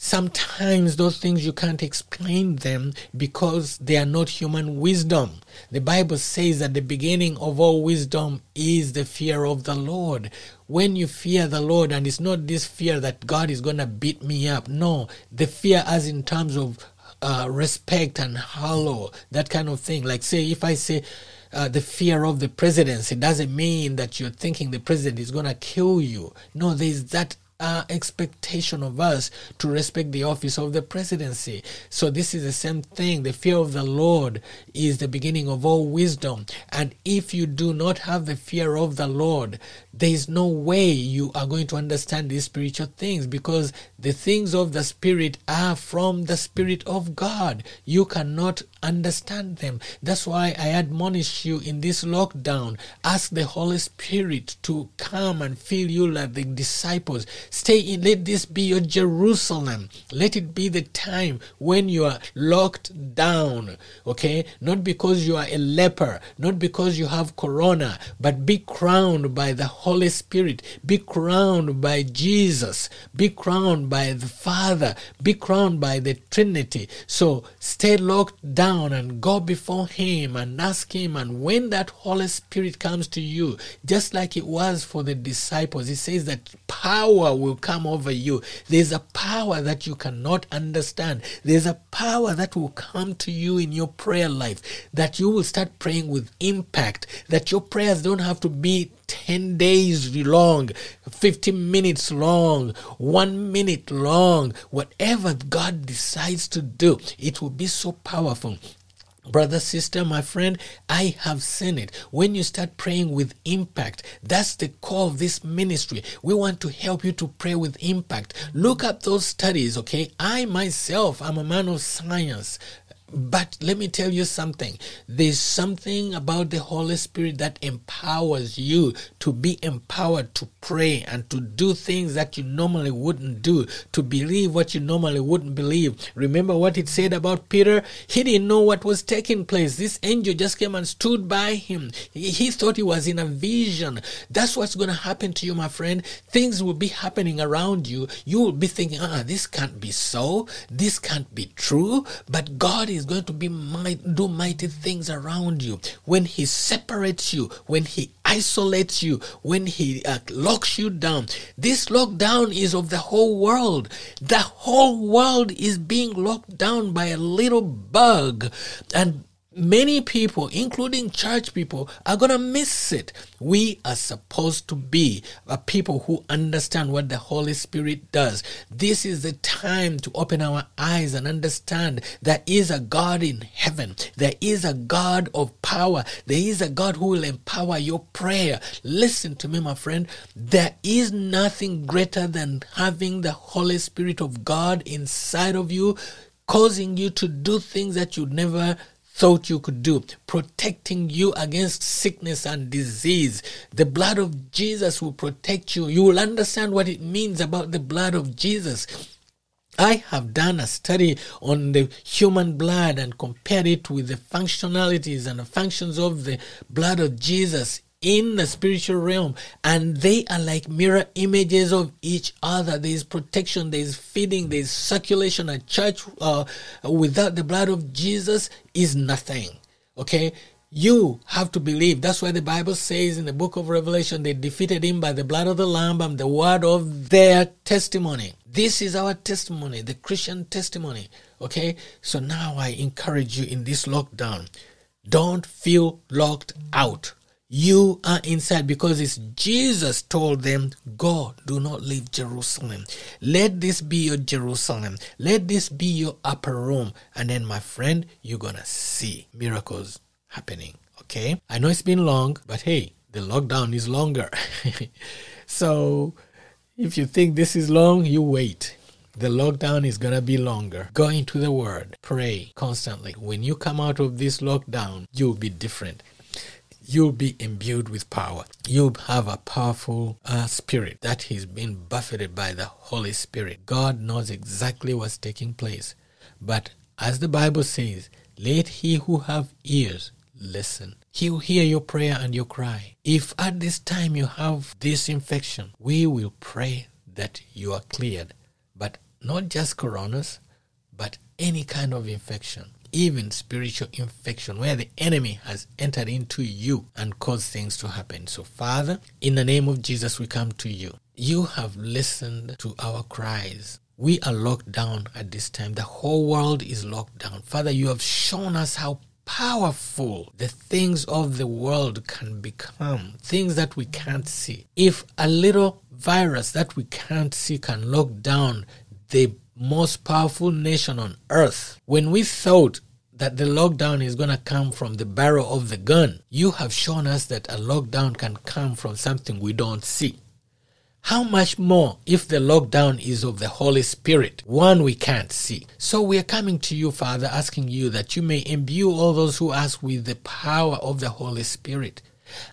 Sometimes those things you can't explain them because they are not human wisdom. The Bible says that the beginning of all wisdom is the fear of the Lord. When you fear the Lord, and it's not this fear that God is going to beat me up. No, the fear as in terms of uh, respect and hallow, that kind of thing. Like, say, if I say, uh, the fear of the presidency doesn't mean that you're thinking the president is going to kill you. No, there's that uh, expectation of us to respect the office of the presidency. So, this is the same thing. The fear of the Lord is the beginning of all wisdom. And if you do not have the fear of the Lord, there is no way you are going to understand these spiritual things because the things of the Spirit are from the Spirit of God. You cannot understand them. That's why I admonish you in this lockdown. Ask the Holy Spirit to come and fill you like the disciples. Stay in, let this be your Jerusalem. Let it be the time when you are locked down. Okay? Not because you are a leper, not because you have corona, but be crowned by the Holy Spirit. Be crowned by Jesus. Be crowned by the Father. Be crowned by the Trinity. So stay locked down and go before Him and ask Him. And when that Holy Spirit comes to you, just like it was for the disciples, He says that power will come over you. There's a power that you cannot understand. There's a power that will come to you in your prayer life that you will start praying with impact, that your prayers don't have to be 10 days long, 15 minutes long, one minute long, whatever God decides to do, it will be so powerful. Brother, sister, my friend, I have seen it. When you start praying with impact, that's the core of this ministry. We want to help you to pray with impact. Look up those studies, okay? I myself am a man of science. But let me tell you something. There's something about the Holy Spirit that empowers you to be empowered to pray and to do things that you normally wouldn't do, to believe what you normally wouldn't believe. Remember what it said about Peter? He didn't know what was taking place. This angel just came and stood by him. He thought he was in a vision. That's what's going to happen to you, my friend. Things will be happening around you. You will be thinking, ah, this can't be so. This can't be true. But God is going to be might, do mighty things around you. When He separates you, when He isolates you, when He uh, locks you down. This lockdown is of the whole world. The whole world is being locked down by a little bug. And many people, including church people, are going to miss it. We are supposed to be a people who understand what the Holy Spirit does. This is the time to open our eyes and understand there is a God in heaven. There is a God of power. There is a God who will empower your prayer. Listen to me, my friend. There is nothing greater than having the Holy Spirit of God inside of you causing you to do things that you never thought you could do, protecting you against sickness and disease. The blood of Jesus will protect you. You will understand what it means about the blood of Jesus. I have done a study on the human blood and compared it with the functionalities and the functions of the blood of Jesus in the spiritual realm and they are like mirror images of each other. There is protection there is feeding there is circulation. A church uh, without the blood of jesus is nothing okay? You have to believe. That's why the bible says in the book of revelation they defeated him by the blood of the lamb and the word of their testimony. This is our testimony the christian testimony okay? So now i encourage you in this lockdown don't feel locked out You are inside because it's Jesus told them, Go, do not leave Jerusalem. Let this be your Jerusalem. Let this be your upper room. And then, my friend, you're going to see miracles happening. Okay? I know it's been long, but hey, the lockdown is longer. so if you think this is long, you wait. The lockdown is going to be longer. Go into the Word. Pray constantly. When you come out of this lockdown, you'll be different. You'll be imbued with power. You'll have a powerful uh, spirit that has been buffeted by the Holy Spirit. God knows exactly what's taking place. But as the Bible says, let he who have ears listen. He will hear your prayer and your cry. If at this time you have this infection, we will pray that you are cleared. But not just coronas, but any kind of infection, even spiritual infection, where the enemy has entered into you and caused things to happen. So, Father, in the name of Jesus, we come to you. You have listened to our cries. We are locked down at this time. The whole world is locked down. Father, you have shown us how powerful the things of the world can become, things that we can't see. If a little virus that we can't see can lock down the most powerful nation on earth, when we thought that the lockdown is going to come from the barrel of the gun, you have shown us that a lockdown can come from something we don't see. How much more if the lockdown is of the Holy Spirit, one we can't see? So we are coming to you, Father, asking you that you may imbue all those who ask with the power of the Holy Spirit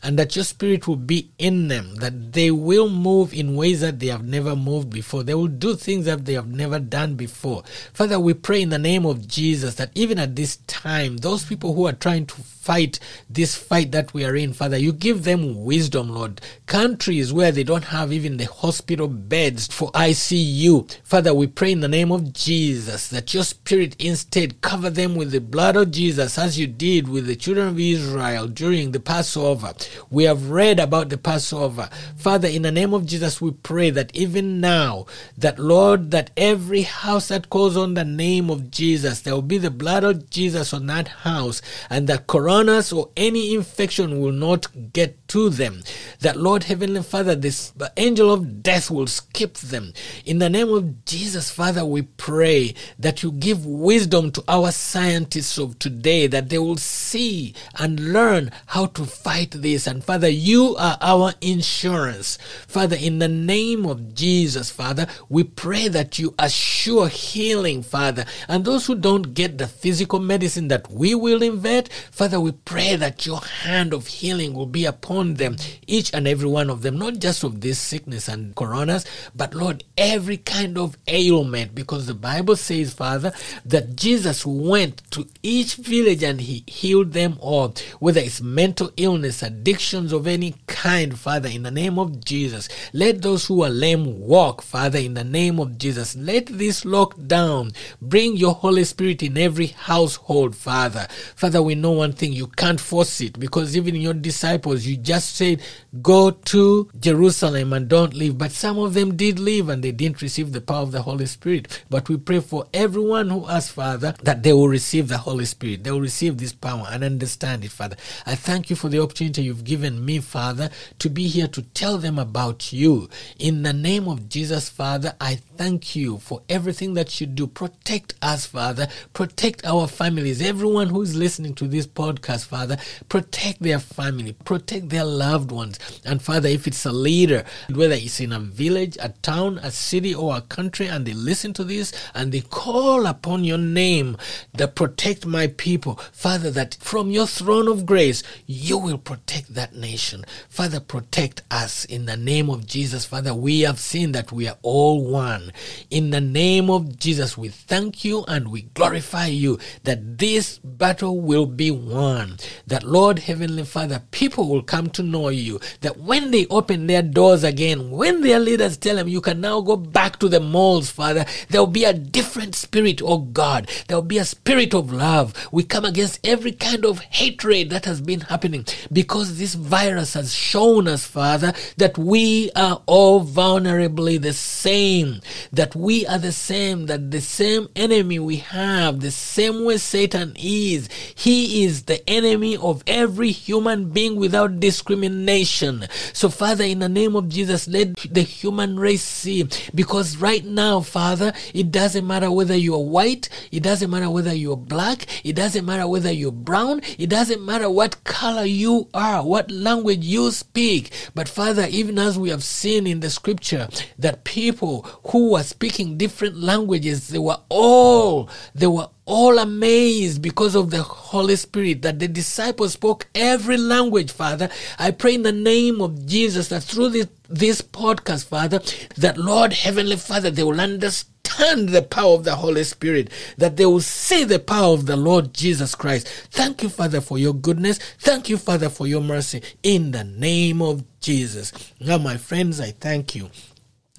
and that your spirit will be in them, that they will move in ways that they have never moved before. They will do things that they have never done before. Father, we pray in the name of Jesus that even at this time, those people who are trying to fight this fight that we are in, Father. You give them wisdom, Lord. Countries where they don't have even the hospital beds for ICU. Father, we pray in the name of Jesus that your spirit instead cover them with the blood of Jesus as you did with the children of Israel during the Passover. We have read about the Passover. Father, in the name of Jesus, we pray that even now, that Lord, that every house that calls on the name of Jesus, there will be the blood of Jesus on that house and that coronas or any infection will not get to them. That Lord Heavenly Father, this angel of death will skip them. In the name of Jesus, Father, we pray that you give wisdom to our scientists of today, that they will see and learn how to fight this. And Father, you are our insurance. Father, in the name of Jesus, Father, we pray that you assure healing, Father. And those who don't get the physical medicine that we will invent, Father, we pray that your hand of healing will be upon them, each and every one of them, not just of this sickness and coronas, but Lord, every kind of ailment, because the Bible says, Father, that Jesus went to each village and he healed them all, whether it's mental illness, addictions of any kind, Father, in the name of Jesus. Let those who are lame walk, Father, in the name of Jesus. Let this lockdown bring your Holy Spirit in every household, Father. Father, we know one thing you can't force it because even your disciples, you just said, Go to Jerusalem and don't leave. But some of them did leave and they didn't receive the power of the Holy Spirit. But we pray for everyone who asks, Father, that they will receive the Holy Spirit. They will receive this power and understand it, Father. I thank you for the opportunity you've given me, Father, to be here to tell them about you. In the name of Jesus, Father, I thank you for everything that you do. Protect us, Father. Protect our families. Everyone who is listening to this podcast, Father, protect their family, protect their loved ones. And Father, if it's a leader, whether it's in a village, a town, a city, or a country, and they listen to this and they call upon your name that protect my people, Father, that from your throne of grace, you will protect that nation. Father, protect us in the name of Jesus. Father, we have seen that we are all one. In the name of Jesus, we thank you and we glorify you that this battle will be won. That, Lord Heavenly Father, people will come to know you. That when they open their doors again, when their leaders tell them you can now go back to the malls, Father, there will be a different spirit, oh God. There will be a spirit of love. We come against every kind of hatred that has been happening because because this virus has shown us, Father, that we are all vulnerably the same, that we are the same, that the same enemy we have, the same way Satan is, he is the enemy of every human being without discrimination. So, Father, in the name of Jesus, let the human race see, because right now, Father, it doesn't matter whether you are white, it doesn't matter whether you're black, it doesn't matter whether you're brown, it doesn't matter what color you are, what language you speak. But Father, even as we have seen in the scripture, that people who were speaking different languages, they were all, they were all amazed because of the Holy Spirit that the disciples spoke every language, Father. I pray in the name of Jesus that through this, this podcast, Father, that Lord, Heavenly Father, they will understand understand the power of the Holy Spirit, that they will see the power of the Lord Jesus Christ. Thank you, Father, for your goodness. Thank you, Father, for your mercy. In the name of Jesus. Now, my friends, I thank you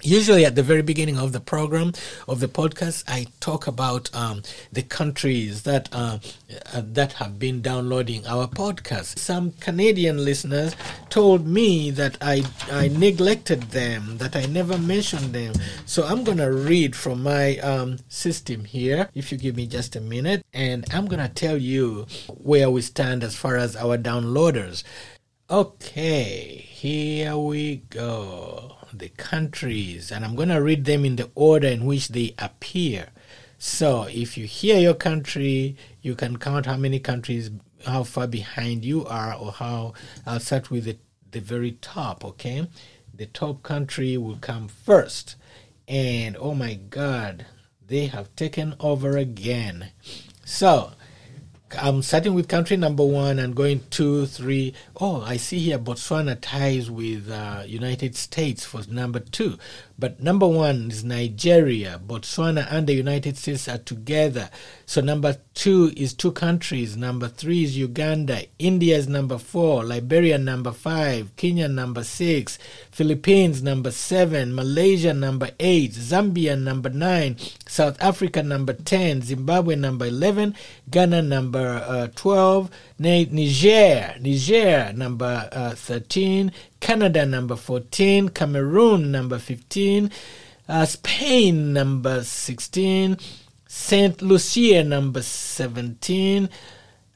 Usually, at the very beginning of the program of the podcast, I talk about um, the countries that uh, uh, that have been downloading our podcast. Some Canadian listeners told me that I I neglected them, that I never mentioned them. So I'm gonna read from my um, system here. If you give me just a minute, and I'm gonna tell you where we stand as far as our downloaders. Okay, here we go the countries, and I'm going to read them in the order in which they appear. So if you hear your country, you can count how many countries, how far behind you are, or how. I'll start with the, the very top, okay? The top country will come first. And oh my God, they have taken over again. So I'm starting with country number one and going two, three. Oh, I see here Botswana ties with uh, United States for number two. But number one is Nigeria. Botswana and the United States are together. So number two is two countries. Number three is Uganda. India is number four. Liberia number five. Kenya number six. Philippines number seven. Malaysia number eight. Zambia number nine. South Africa number ten. Zimbabwe number eleven. Ghana number uh, twelve. Niger, Niger number uh, 13, Canada number 14, Cameroon number 15, uh, Spain number 16, St. Lucia number 17,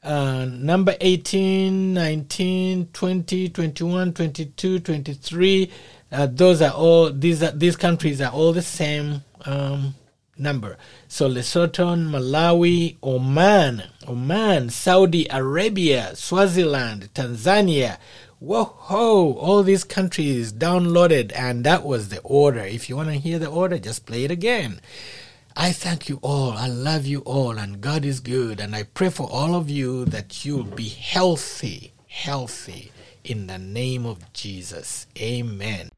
uh, number 18, 19, 20, 21, 22, 23. Uh, those are all, these, are, these countries are all the same um, number. So Lesotho, Malawi, Oman, Oman, Saudi Arabia, Swaziland, Tanzania. Whoa, all these countries downloaded, and that was the order. If you want to hear the order, just play it again. I thank you all. I love you all, and God is good. And I pray for all of you that you'll be healthy, healthy in the name of Jesus. Amen.